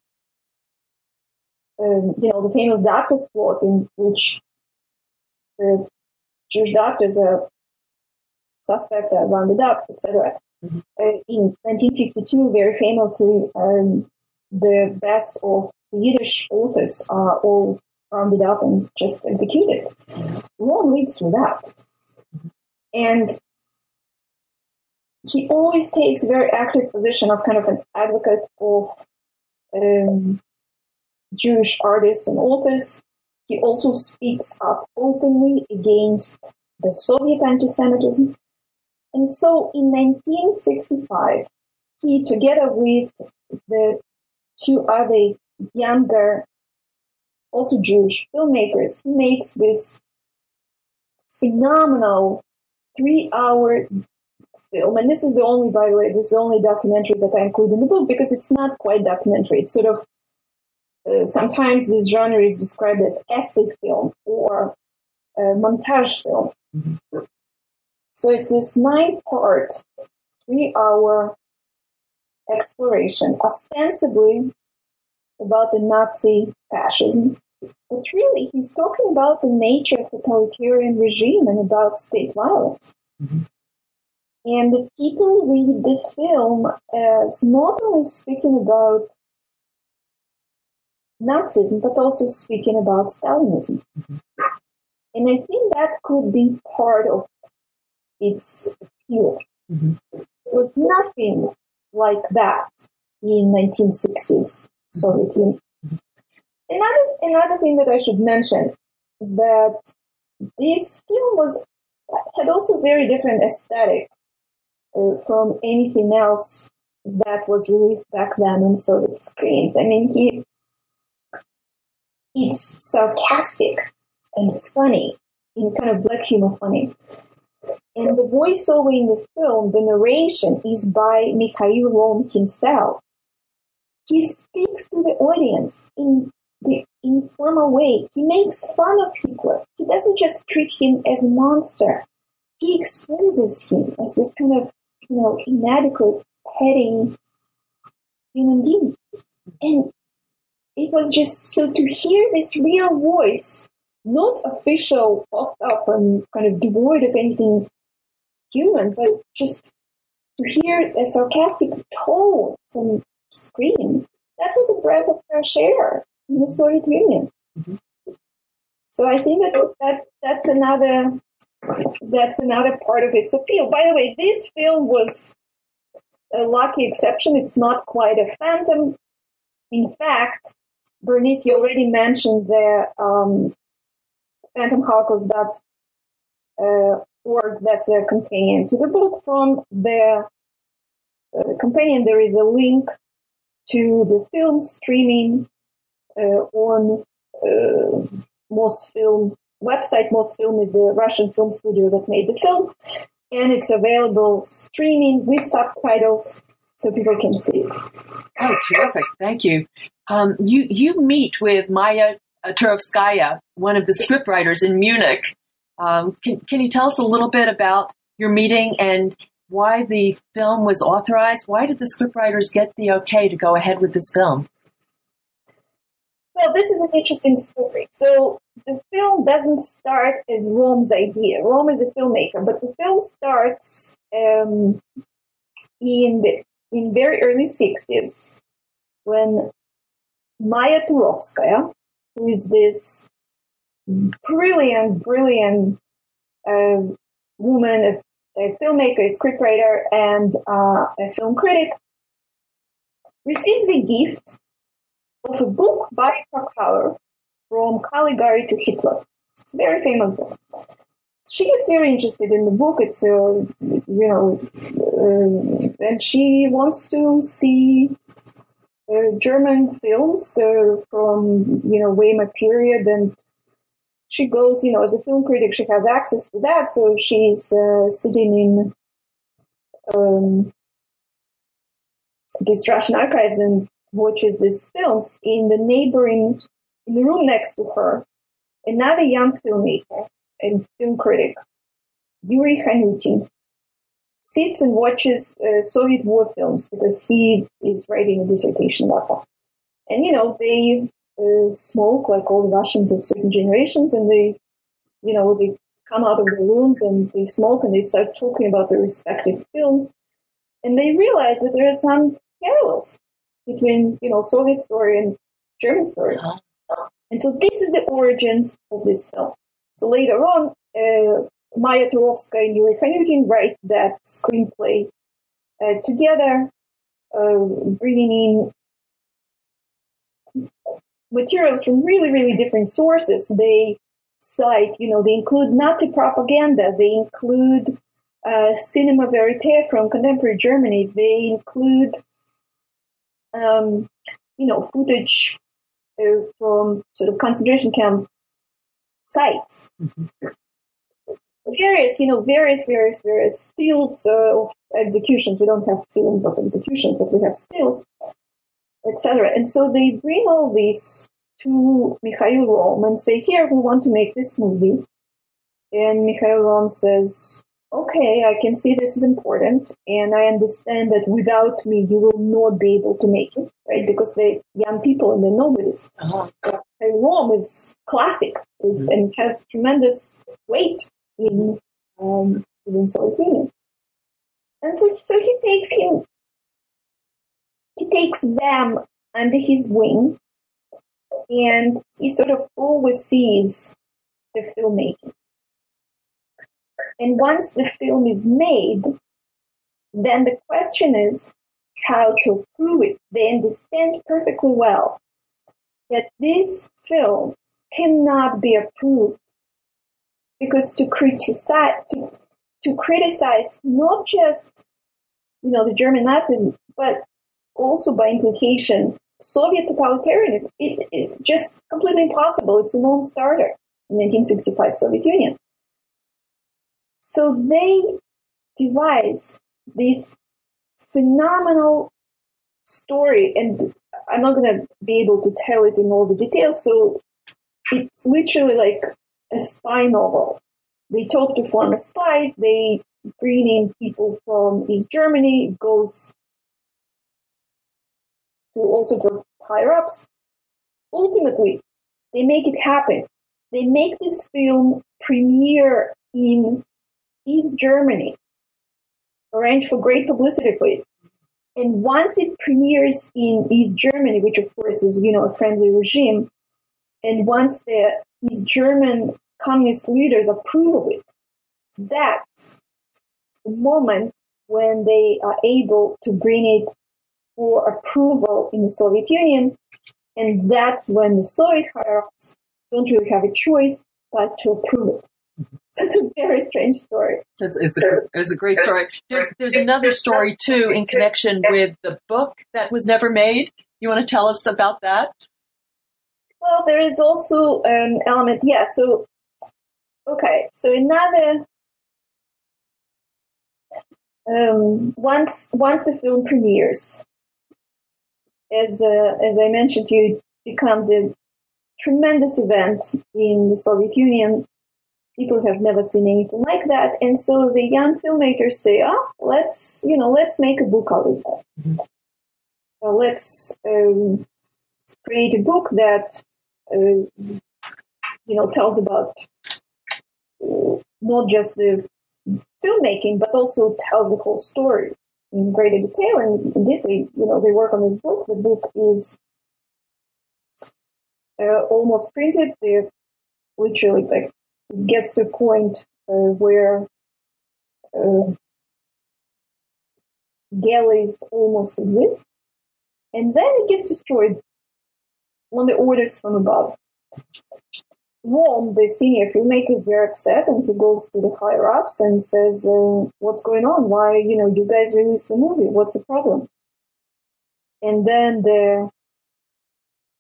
um, you know, the famous doctor's plot in which the Jewish doctors are suspect are rounded up, etc. Mm-hmm. Uh, in 1952, very famously, um, the best of the Yiddish authors are all rounded up and just executed. Long lives through that. And he always takes a very active position of kind of an advocate of um, Jewish artists and authors. He also speaks up openly against the Soviet anti-Semitism. And so in 1965, he, together with the two other younger, also Jewish filmmakers, he makes this phenomenal three hour film. And this is the only, by the way, this is the only documentary that I include in the book because it's not quite documentary. It's sort of, uh, sometimes this genre is described as essay film or uh, montage film. Mm-hmm. So it's this nine part, three hour exploration, ostensibly about the Nazi fascism. But really, he's talking about the nature of totalitarian regime and about state violence. Mm-hmm. And people read the film as not only speaking about Nazism, but also speaking about Stalinism. Mm-hmm. And I think that could be part of its appeal. Mm-hmm. It was nothing like that in 1960s Soviet Union. Mm-hmm. Another, another thing that I should mention that this film was had also very different aesthetic uh, from anything else that was released back then on Soviet screens. I mean, he it's sarcastic and funny in kind of black humor funny. And the voiceover in the film, the narration is by Mikhail Romm himself. He speaks to the audience in the informal way. He makes fun of Hitler. He doesn't just treat him as a monster. He exposes him as this kind of, you know, inadequate, petty human being. And it was just so to hear this real voice, not official, fucked up and kind of devoid of anything human, but just to hear a sarcastic tone from screen, that was a breath of fresh air in the Soviet Union. Mm-hmm. So I think that's that that's another that's another part of its appeal. By the way, this film was a lucky exception. It's not quite a phantom. In fact, Bernice, you already mentioned the um, Phantom Holocaust that uh, that's a companion to the book. From the uh, companion, there is a link to the film streaming uh, on uh, Mosfilm website. Mosfilm is a Russian film studio that made the film, and it's available streaming with subtitles so people can see it.
Oh, terrific! Thank you. Um, you you meet with Maya Turovskaya, one of the scriptwriters in Munich, um, can, can you tell us a little bit about your meeting and why the film was authorized? Why did the scriptwriters get the okay to go ahead with this film?
Well, this is an interesting story. So the film doesn't start as Romm's idea. Romm is a filmmaker, but the film starts um, in the in very early 60s when Maya Turovskaya, who is this brilliant, brilliant uh, woman, a, a, filmmaker, a scriptwriter, and uh, a film critic, receives a gift of a book by Kracauer from Caligari to Hitler. It's a very famous book. She gets very interested in the book. It's, uh, you know, uh, and she wants to see uh, German films uh, from you know Weimar period, and she goes, you know, as a film critic, she has access to that, so she's uh, sitting in um, these Russian archives and watches these films. In the neighboring, in the room next to her, another young filmmaker and film critic, Yuri Khanutin, sits and watches uh, Soviet war films because he is writing a dissertation about them. And, you know, they uh, smoke like all the Russians of certain generations and they, you know, they come out of the rooms and they smoke and they start talking about their respective films. And they realize that there are some parallels between, you know, Soviet story and German story. Uh-huh. And so this is the origins of this film. So later on, uh, Maya Turovskaya and Yuri Khanutin write that screenplay uh, together, uh, bringing in materials from really, really different sources. They cite, you know, they include Nazi propaganda, they include uh, cinema verite from contemporary Germany, they include, um, you know, footage uh, from sort of concentration camp sites. Mm-hmm various, you know, various, various, various stills uh, of executions. We don't have films of executions, but we have stills, etc. And so they bring all these to Mikhail Romm and say, here, we want to make this movie. And Mikhail Romm says, okay, I can see this is important, and I understand that without me, you will not be able to make it, right? Because they're young people and they're nobodies. Uh-huh. Romm is classic is, mm-hmm. and has tremendous weight in um, in Soviet Union. And so, so he takes him, he takes them under his wing, and he sort of oversees the filmmaking. And once the film is made, then the question is how to prove it. They understand perfectly well that this film cannot be approved because to criticize to, to criticize not just you know the German Nazism, but also by implication Soviet totalitarianism it is just completely impossible. It's a non-starter in 1965 Soviet Union. So they devise this phenomenal story, and I'm not going to be able to tell it in all the details. So it's literally like a spy novel. They talk to former spies. They bring in people from East Germany. It goes to all sorts of higher ups. Ultimately, they make it happen. They make this film premiere in East Germany, arrange for great publicity for it. And once it premieres in East Germany, which of course is, you know, a friendly regime, and once the East German communist leaders approve of it, that's the moment when they are able to bring it for approval in the Soviet Union. And that's when the Soviet hierarchs don't really have a choice but to approve it. It's a very strange story.
It's, it's, a, it's a great story. There's, there's another story too in connection with the book that was never made. You want to tell us about that?
Well, there is also an element, yeah. So Okay, so another um, once once the film premieres, as uh, as I mentioned to you, it becomes a tremendous event in the Soviet Union. People have never seen anything like that, and so the young filmmakers say, "Oh, let's you know, let's make a book out of that. Mm-hmm. Let's um, create a book that uh, you know tells about not just the filmmaking, but also tells the whole story in greater detail. And indeed, they, you know, they work on this book. The book is uh, almost printed. They literally like gets to a point uh, where uh, galleys almost exist, and then it gets destroyed on the orders from above. Romm, the senior filmmaker, is very upset, and he goes to the higher ups and says, uh, "What's going on? Why, you know, you guys released the movie? What's the problem?" And then the,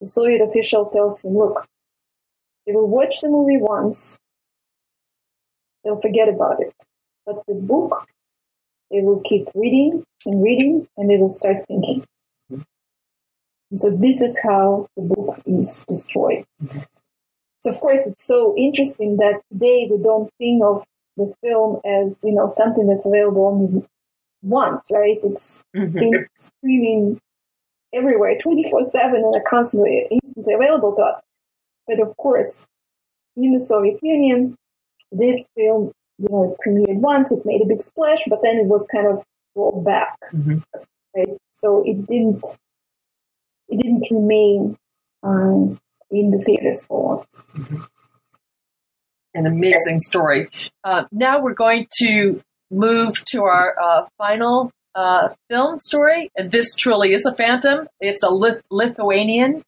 the Soviet official tells him, look, they will watch the movie once, they'll forget about it. But the book, they will keep reading and reading, and they will start thinking. And so this is how the book is destroyed. So of course, it's so interesting that today we don't think of the film as you know something that's available only once, right? It's
Mhm.
things streaming everywhere, twenty four seven, and are constantly instantly available to us. But of course, in the Soviet Union, this film, you know, premiered once, it made a big splash, but then it was kind of rolled back,
Mhm.
right? So it didn't, it didn't remain um, in the theaters for long.
An amazing story. Uh, now we're going to move to our uh, final uh, film story. And this truly is a phantom. It's a Lith- Lithuanian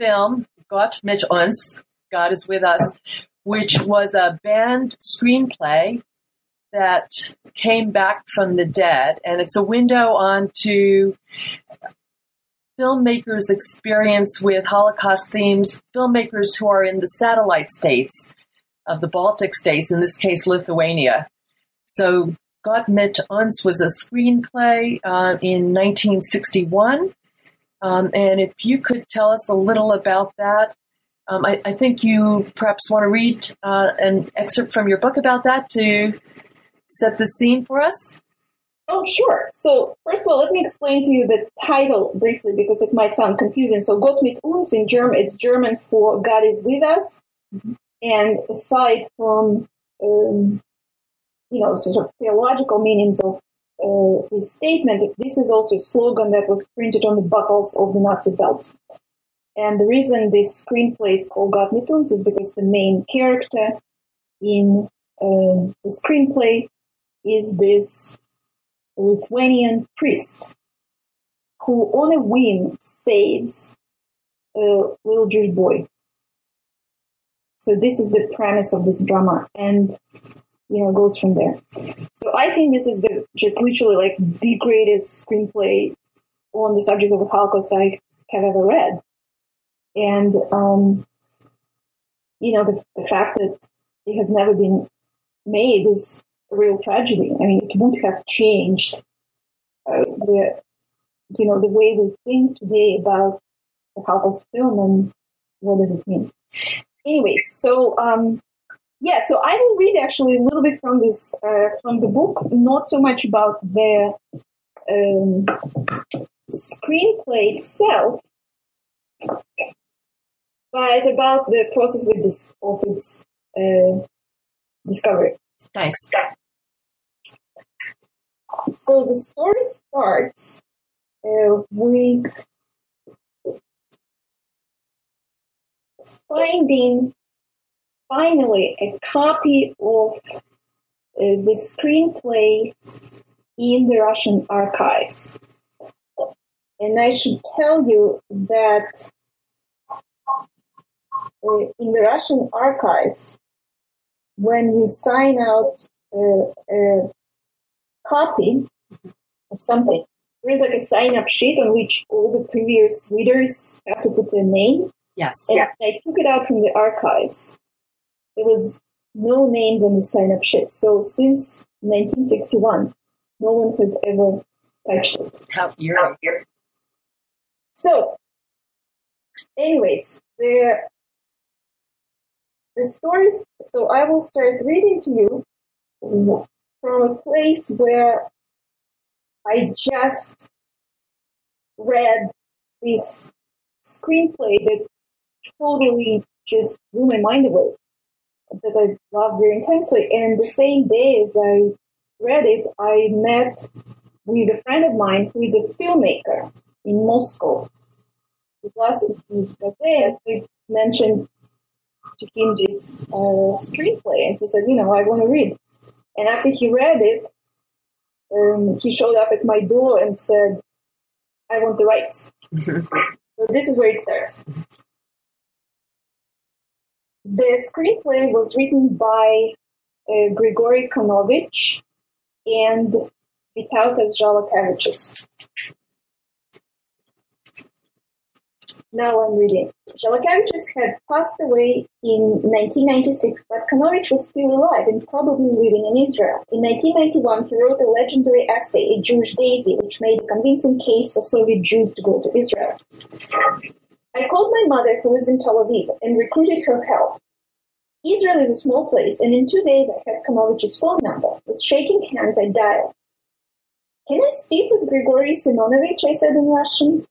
film, Gott mit uns, God is with us, which was a banned screenplay that came back from the dead. And it's a window onto filmmakers' experience with Holocaust themes, filmmakers who are in the satellite states of the Baltic states, in this case, Lithuania. So, Gott mit uns was a screenplay uh, in 1961. Um, and if you could tell us a little about that, um, I, I think you perhaps want to read uh, an excerpt from your book about that to set the scene for us.
Oh, sure. So, first of all, let me explain to you the title briefly because it might sound confusing. So, Gott mit uns in German, it's German for God is with us. And aside from, um, you know, sort of theological meanings of uh, this statement, this is also a slogan that was printed on the buckles of the Nazi belts. And the reason this screenplay is called mit uns is because the main character in um, the screenplay is this Lithuanian priest who, on a whim, saves a little Jewish boy. So this is the premise of this drama, and you know goes from there. So I think this is the just literally like the greatest screenplay on the subject of the Holocaust I have ever read, and um, you know the, the fact that it has never been made is a real tragedy. I mean, it would have changed uh, the you know the way we think today about the Holocaust film and what does it mean. Anyways, so um, yeah, so I will read actually a little bit from this uh, from the book, not so much about the um, screenplay itself, but about the process with this of its uh, discovery.
Thanks.
So the story starts uh, with finding finally a copy of uh, the screenplay in the Russian archives. And I should tell you that in the Russian archives, when you sign out uh, a copy of something, there's like a sign up sheet on which all the previous readers have to put their name.
Yes.
And I took it out from the archives. There was no names on the sign up sheet. So since 1961, no one has ever touched it.
How you're here.
So, anyways, the the stories. So I will start reading to you from a place where I just read this screenplay that totally just blew my mind away. That I loved very intensely. And the same day as I read it, I met with a friend of mine who is a filmmaker in Moscow. His last name is. I mentioned to him this uh, screenplay, and he said, "You know, I want to read." And after he read it, um, he showed up at my door and said, "I want the rights." so this is where it starts. The screenplay was written by uh, Grigory Kanovich and Vytautas Žalakevičius. Now I'm reading. Zhalakevicius had passed away in 1996, but Kanovich was still alive and probably living in Israel. In 1991, he wrote a legendary essay, A Jewish Daisy, which made a convincing case for Soviet Jews to go to Israel. I called my mother, who lives in Tel Aviv, and recruited her help. Israel is a small place, and in two days I had Kanovich's phone number. With shaking hands, I dialed. Can I speak with Grigory Semyonovich? I said in Russian.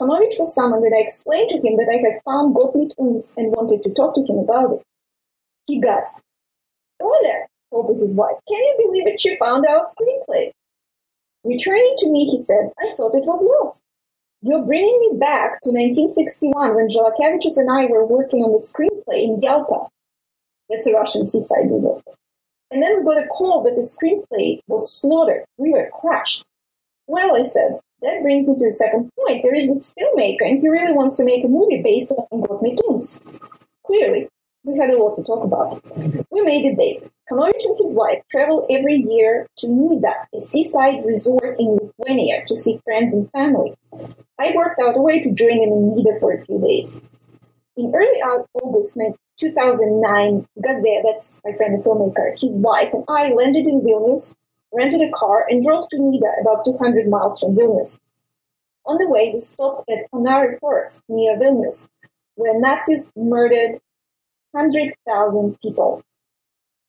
Kanovich was summoned and I explained to him that I had found Gott mit uns and wanted to talk to him about it. He gasped. Oля, told his wife, can you believe it? She found our screenplay. Returning to me, he said, I thought it was lost. You're bringing me back to 1961 when Zhalakevicius and I were working on the screenplay in Yalta. That's a Russian seaside resort. And then we got a call that the screenplay was slaughtered. We were crushed. Well, I said, that brings me to the second point. There is this filmmaker, and he really wants to make a movie based on Gottmik Uns. Clearly, we had a lot to talk about. We made a date. Kanovich and his wife travel every year to Nida, a seaside resort in Lithuania, to see friends and family. I worked out a way to join them in Nida for a few days. In early August 2009, Gazet, that's my friend the filmmaker, his wife and I landed in Vilnius rented a car, and drove to Nida, about 200 miles from Vilnius. On the way, we stopped at Ponary Forest near Vilnius, where Nazis murdered 100,000 people,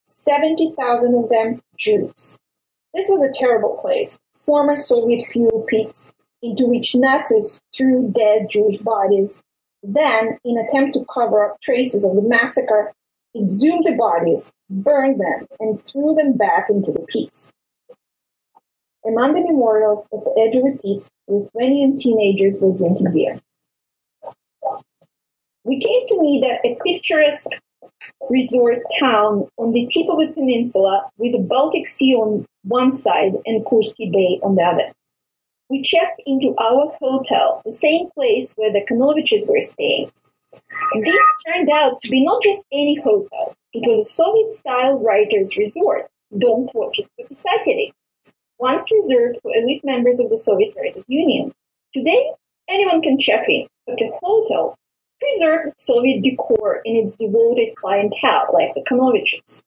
70,000 of them Jews. This was a terrible place, former Soviet fuel pits into which Nazis threw dead Jewish bodies. Then, in attempt to cover up traces of the massacre, exhumed the bodies, burned them, and threw them back into the pits. Among the memorials at the edge of the pit, Lithuanian teenagers were drinking beer. We came to Nida, a picturesque resort town on the tip of a peninsula with the Baltic Sea on one side and Kursky Bay on the other. We checked into our hotel, the same place where the Kanoviches were staying. And this turned out to be not just any hotel. It was a Soviet-style writer's resort. Don't watch it, but beside it once reserved for elite members of the Soviet Writers Union. Today, anyone can check in, but the hotel preserved Soviet decor in its devoted clientele, like the Kanoviches.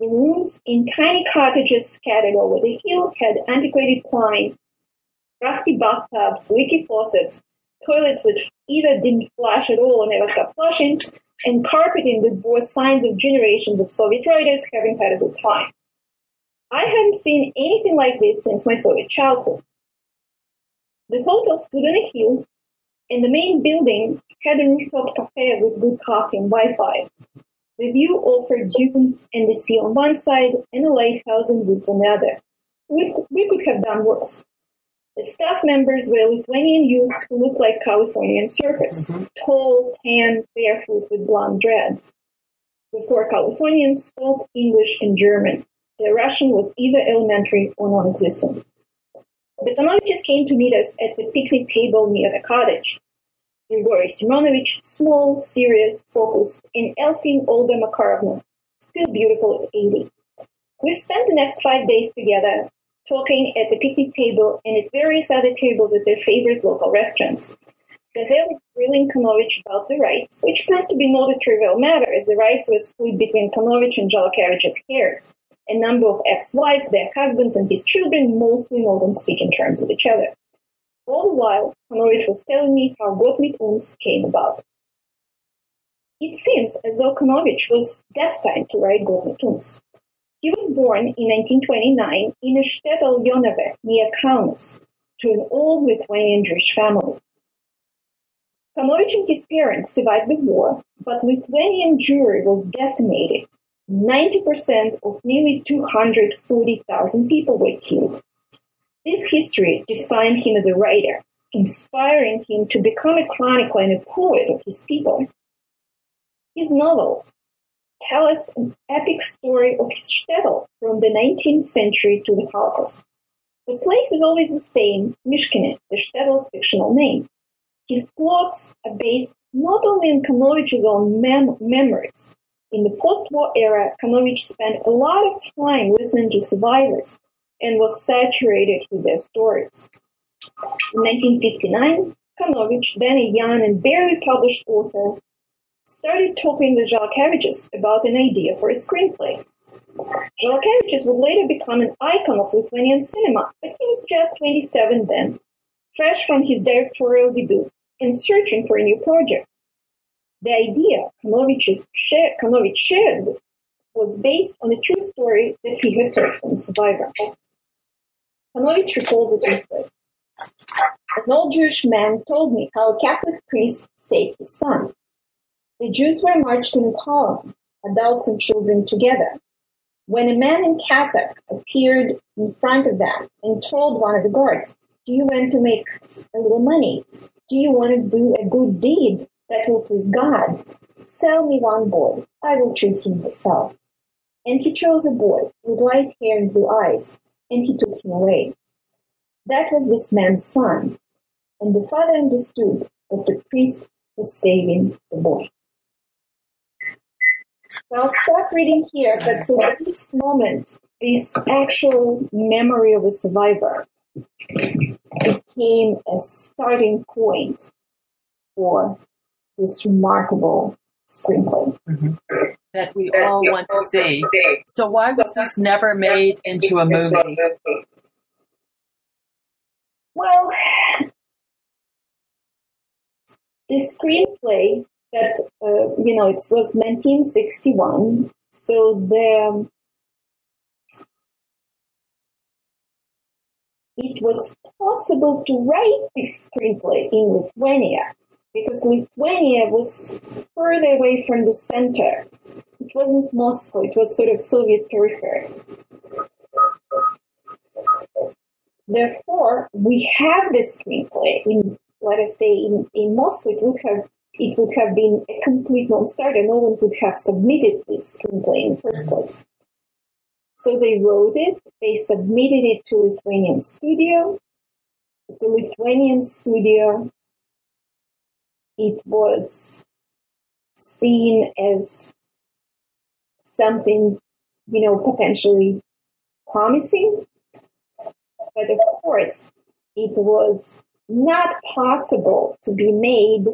The rooms in tiny cottages scattered over the hill had antiquated plumbing, rusty bathtubs, leaky faucets, toilets that either didn't flush at all or never stopped flushing, and carpeting that bore signs of generations of Soviet writers having had a good time. I hadn't seen anything like this since my Soviet childhood. The hotel stood on a hill, and the main building had a rooftop cafe with good coffee and Wi-Fi. The view offered dunes and the sea on one side and a lighthouse and woods on the other. We, we could have done worse. The staff members were Lithuanian youths who looked like Californian surfers, mm-hmm. tall, tan, barefoot with blonde dreads. The four Californians spoke English and German. The Russian was either elementary or non-existent. The Kanoviches came to meet us at the picnic table near the cottage. Grigory Semyonovich, small, serious, focused, and Elfin Olga Makarovna, still beautiful at 80. We spent the next five days together, talking at the picnic table and at various other tables at their favorite local restaurants. Gazelle was grilling Kanovich about the rights, which proved to be not a trivial matter, as the rights were split between Kanovich and Zhalakevich's heirs a number of ex-wives, their husbands, and his children mostly them speak in terms with each other. All the while, Kanovich was telling me how Gott mit uns came about. It seems as though Kanovich was destined to write Gott mit uns. He was born in 1929 in a shtetl Jonave near Kaunas to an old Lithuanian Jewish family. Kanovich and his parents survived the war, but Lithuanian Jewry was decimated 90% of nearly 240,000 people were killed. This history defined him as a writer, inspiring him to become a chronicler and a poet of his people. His novels tell us an epic story of his shtetl from the 19th century to the Holocaust. The place is always the same, Mishkine, the shtetl's fictional name. His plots are based not only on own mem- memories, in the post-war era, Kanovich spent a lot of time listening to survivors and was saturated with their stories. In 1959, Kanovich, then a young and barely published author, started talking with Žalakevičius about an idea for a screenplay. Žalakevičius would later become an icon of Lithuanian cinema, but he was just 27 then, fresh from his directorial debut and searching for a new project. The idea Kanovich shared was based on a true story that he had heard from a survivor. Kanovich recalls it this way. An old Jewish man told me how a Catholic priest saved his son. The Jews were marched in a column, adults and children together. When a man in cassock appeared in front of them and told one of the guards, do you want to make a little money? Do you want to do a good deed that will please God? Sell me one boy. I will choose him myself. And he chose a boy with light hair and blue eyes, and he took him away. That was this man's son, and the father understood that the priest was saving the boy. So I'll stop reading here, but so at this moment, this actual memory of a survivor became a starting point for this remarkable screenplay.
Mm-hmm. That we all want to see. So why was this never made into a movie?
Well, the screenplay that, uh, you know, it was 1961, so the it was possible to write this screenplay in Lithuania because Lithuania was further away from the center. It wasn't Moscow, it was sort of Soviet periphery. Therefore, we have the screenplay in, let us say, in, in Moscow, it would have it would have been a complete non-starter. No one would have submitted this screenplay in the first place. So they wrote it, they submitted it to Lithuanian studio. The Lithuanian studio, it was seen as something, you know, potentially promising. But of course, it was not possible to be made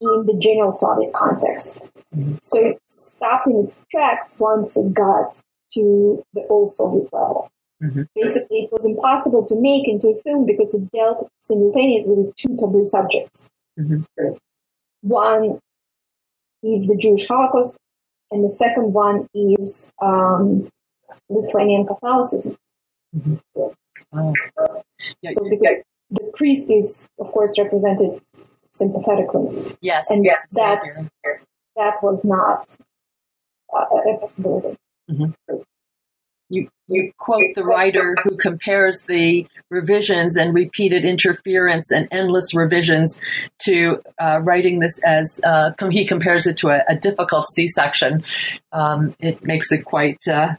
in the general Soviet context. Mm-hmm. So it stopped in its tracks once it got to the old Soviet level. Mm-hmm. Basically, it was impossible to make into a film because it dealt simultaneously with two taboo subjects. Mm-hmm. One is the Jewish Holocaust, and the second one is um, Lithuanian Catholicism. Mm-hmm. Oh. Yeah, so because the priest is, of course, represented sympathetically.
Yes.
And
yes,
that, that was not uh, a possibility. Mm-hmm.
You, you quote the writer who compares the revisions and repeated interference and endless revisions to uh, writing this as uh, he compares it to a, a difficult C-section. Um, it makes it quite uh,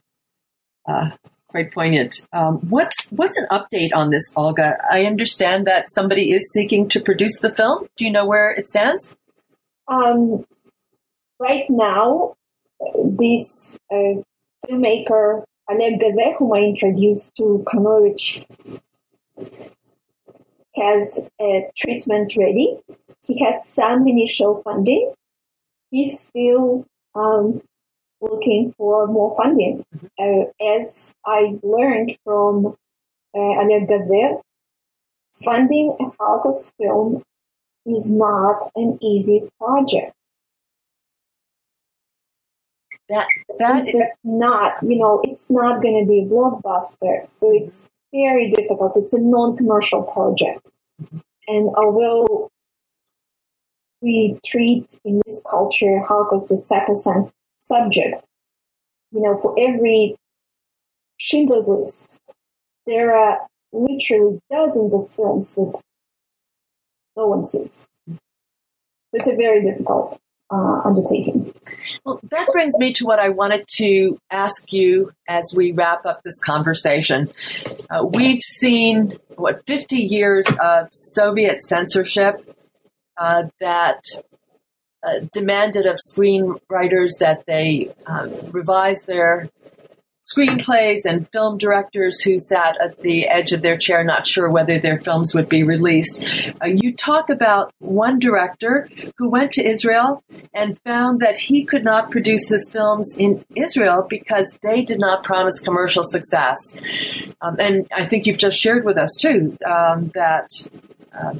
uh quite poignant. Um, what's what's an update on this, Olga? I understand that somebody is seeking to produce the film. Do you know where it stands?
Um, right now, this uh, filmmaker Oleg Gaze, whom I introduced to Kanovich, has a treatment ready. He has some initial funding. He's still um, looking for more funding. Uh, as I learned from uh, Oleg Gaze, funding a Holocaust film is not an easy project.
That that
is not, you know, it's not going to be a blockbuster, so it's very difficult. It's a non-commercial project, and although we treat in this culture Holocaust as sacrosanct subject. You know, for every Schindler's List, there are literally dozens of films that no one sees. It's a very difficult uh, undertaking.
Well, that brings me to what I wanted to ask you as we wrap up this conversation. Uh, we've seen, what, 50 years of Soviet censorship uh, that uh, demanded of screenwriters that they um, revise their screenplays and film directors who sat at the edge of their chair, not sure whether their films would be released. Uh, you talk about one director who went to Israel and found that he could not produce his films in Israel because they did not promise commercial success. Um, and I think you've just shared with us too um, that. Uh,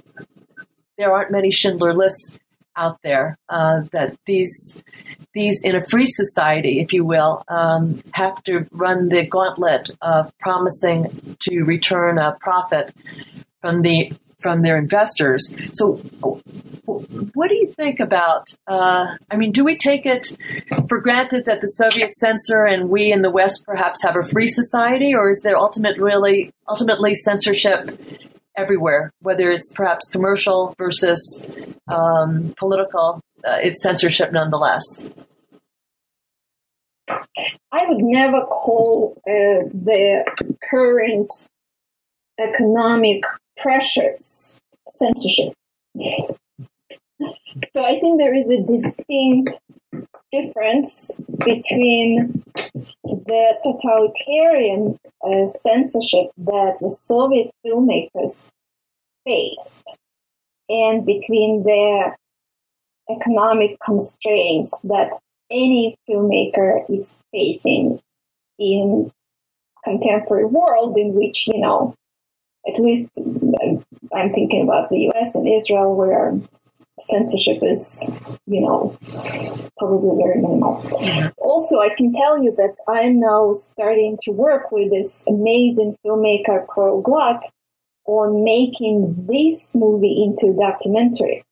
there aren't many Schindler lists out there. Uh, that these these in a free society, if you will, um, have to run the gauntlet of promising to return a profit from the from their investors. So, what do you think about? Uh, I mean, do we take it for granted that the Soviets censor and we in the West perhaps have a free society, or is there ultimate really ultimately censorship everywhere, whether it's perhaps commercial versus um, political, uh, it's censorship nonetheless.
I would never call uh, the current economic pressures censorship. so I think there is a distinct difference between the totalitarian uh, censorship that the Soviet filmmakers faced and between the economic constraints that any filmmaker is facing in contemporary world in which you know at least i'm thinking about the us and israel where censorship is, you know, probably very minimal. Also, I can tell you that I'm now starting to work with this amazing filmmaker, Carl Gluck, on making this movie into a documentary.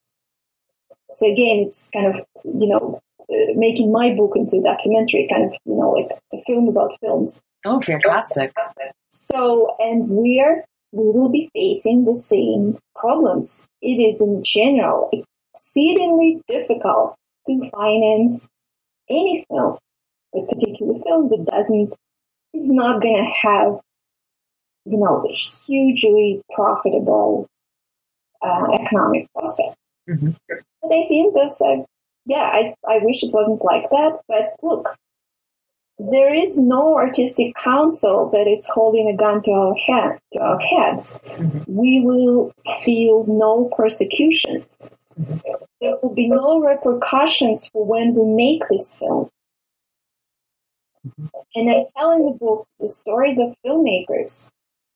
So again, it's kind of, you know, uh, making my book into a documentary, kind of, you know, like a film about films.
Oh, fantastic.
So, and we're we will be facing the same problems. It is in general exceedingly difficult to finance any film, a particular film that doesn't, is not going to have, you know, a hugely profitable uh, economic prospect. Mm-hmm. But I think this, uh, yeah, I, I wish it wasn't like that, but look, there is no artistic council that is holding a gun to our, head, to our heads. Mm-hmm. We will feel no persecution there will be no repercussions for when we make this film. And I tell in the book the stories of filmmakers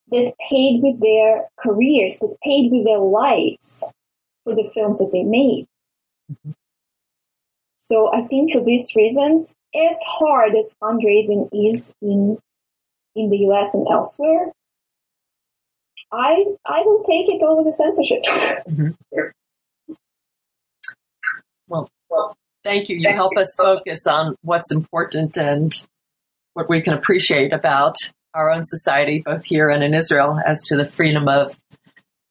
that paid with their careers, that paid with their lives for the films that they made. So I think for these reasons, as hard as fundraising is in in the US and elsewhere, I I will take it over the censorship. Mm-hmm.
Well, thank you. You help us focus on what's important and what we can appreciate about our own society, both here and in Israel, as to the freedom of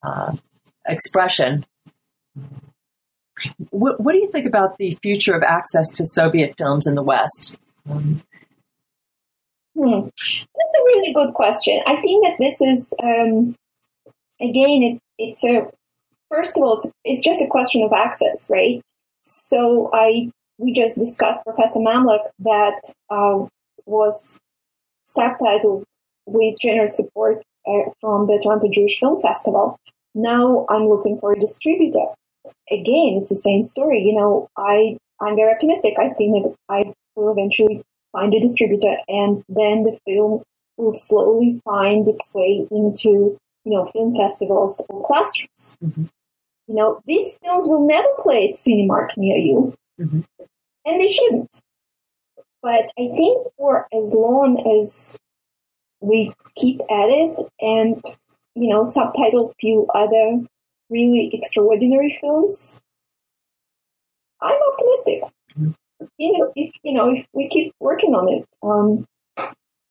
uh, expression. What, what, do you think about the future of access to Soviet films in the West?
Hmm. That's a really good question. I think that this is, um, again, it, it's a, first of all, it's, it's just a question of access, right? So I we just discussed Professor Mamlock that uh, was subtitled with generous support uh, from the Toronto Jewish Film Festival. Now I'm looking for a distributor. Again, it's the same story. You know, I I'm very optimistic. I think that I will eventually find a distributor, and then the film will slowly find its way into you know film festivals or classrooms. Mm-hmm. You know, these films will never play at Cinemark near you, mm-hmm. and they shouldn't. But I think for as long as we keep at it and, you know, subtitle a few other really extraordinary films, I'm optimistic. Mm-hmm. You know, if you know, if we keep working on it, um,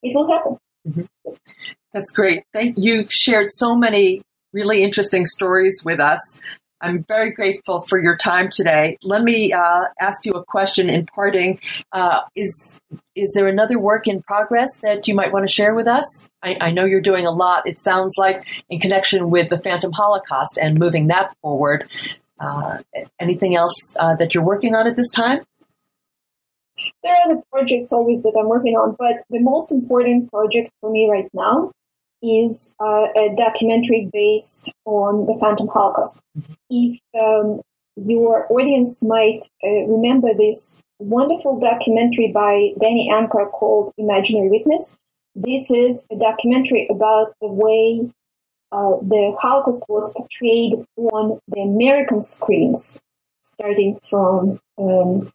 it will happen.
Mm-hmm. That's great. Thank you've shared so many really interesting stories with us. I'm very grateful for your time today. Let me uh, ask you a question in parting. Uh, is is there another work in progress that you might want to share with us? I, I, know you're doing a lot. It sounds like in connection with the Phantom Holocaust and moving that forward. Uh, anything else uh, that you're working on at this time?
there are other projects always that I'm working on, but the most important project for me right now is uh, a documentary based on the Phantom Holocaust. If um, your audience might uh, remember this wonderful documentary by Danny Anker called Imaginary Witness. This is a documentary about the way uh, the Holocaust was portrayed on the American screens, starting from um,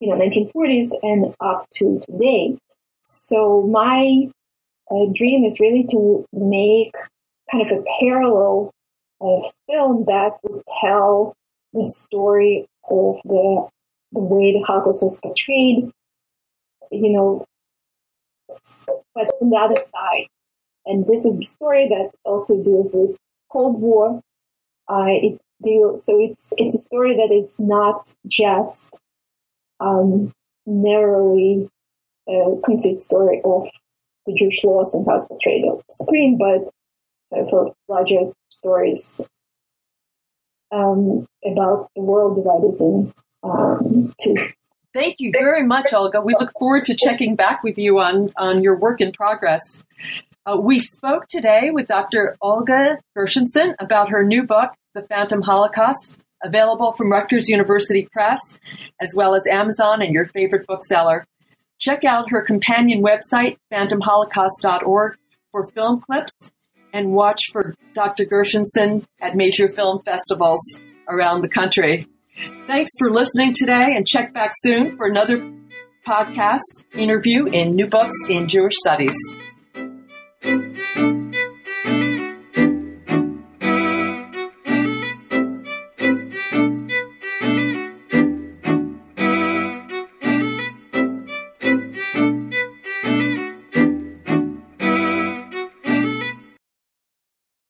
you know 1940s and up to today. So my uh, dream is really to make kind of a parallel uh, film that would tell the story of the the way the Holocaust was portrayed, you know, but on the other side. And this is the story that also deals with Cold War. Uh, it deals, so it's, it's a story that is not just, um, narrowly, uh, conceived story of the Jewish laws and how it's portrayed on screen, but for larger stories um, about the world divided in um, two.
Thank you very much, Olga. We look forward to checking back with you on, on your work in progress. Uh, we spoke today with Dr. Olga Gershenson about her new book, The Phantom Holocaust, available from Rutgers University Press, as well as Amazon and your favorite bookseller. Check out her companion website, phantomholocaust.org, for film clips and watch for Dr. Gershenson at major film festivals around the country. Thanks for listening today and check back soon for another podcast interview in New Books in Jewish Studies.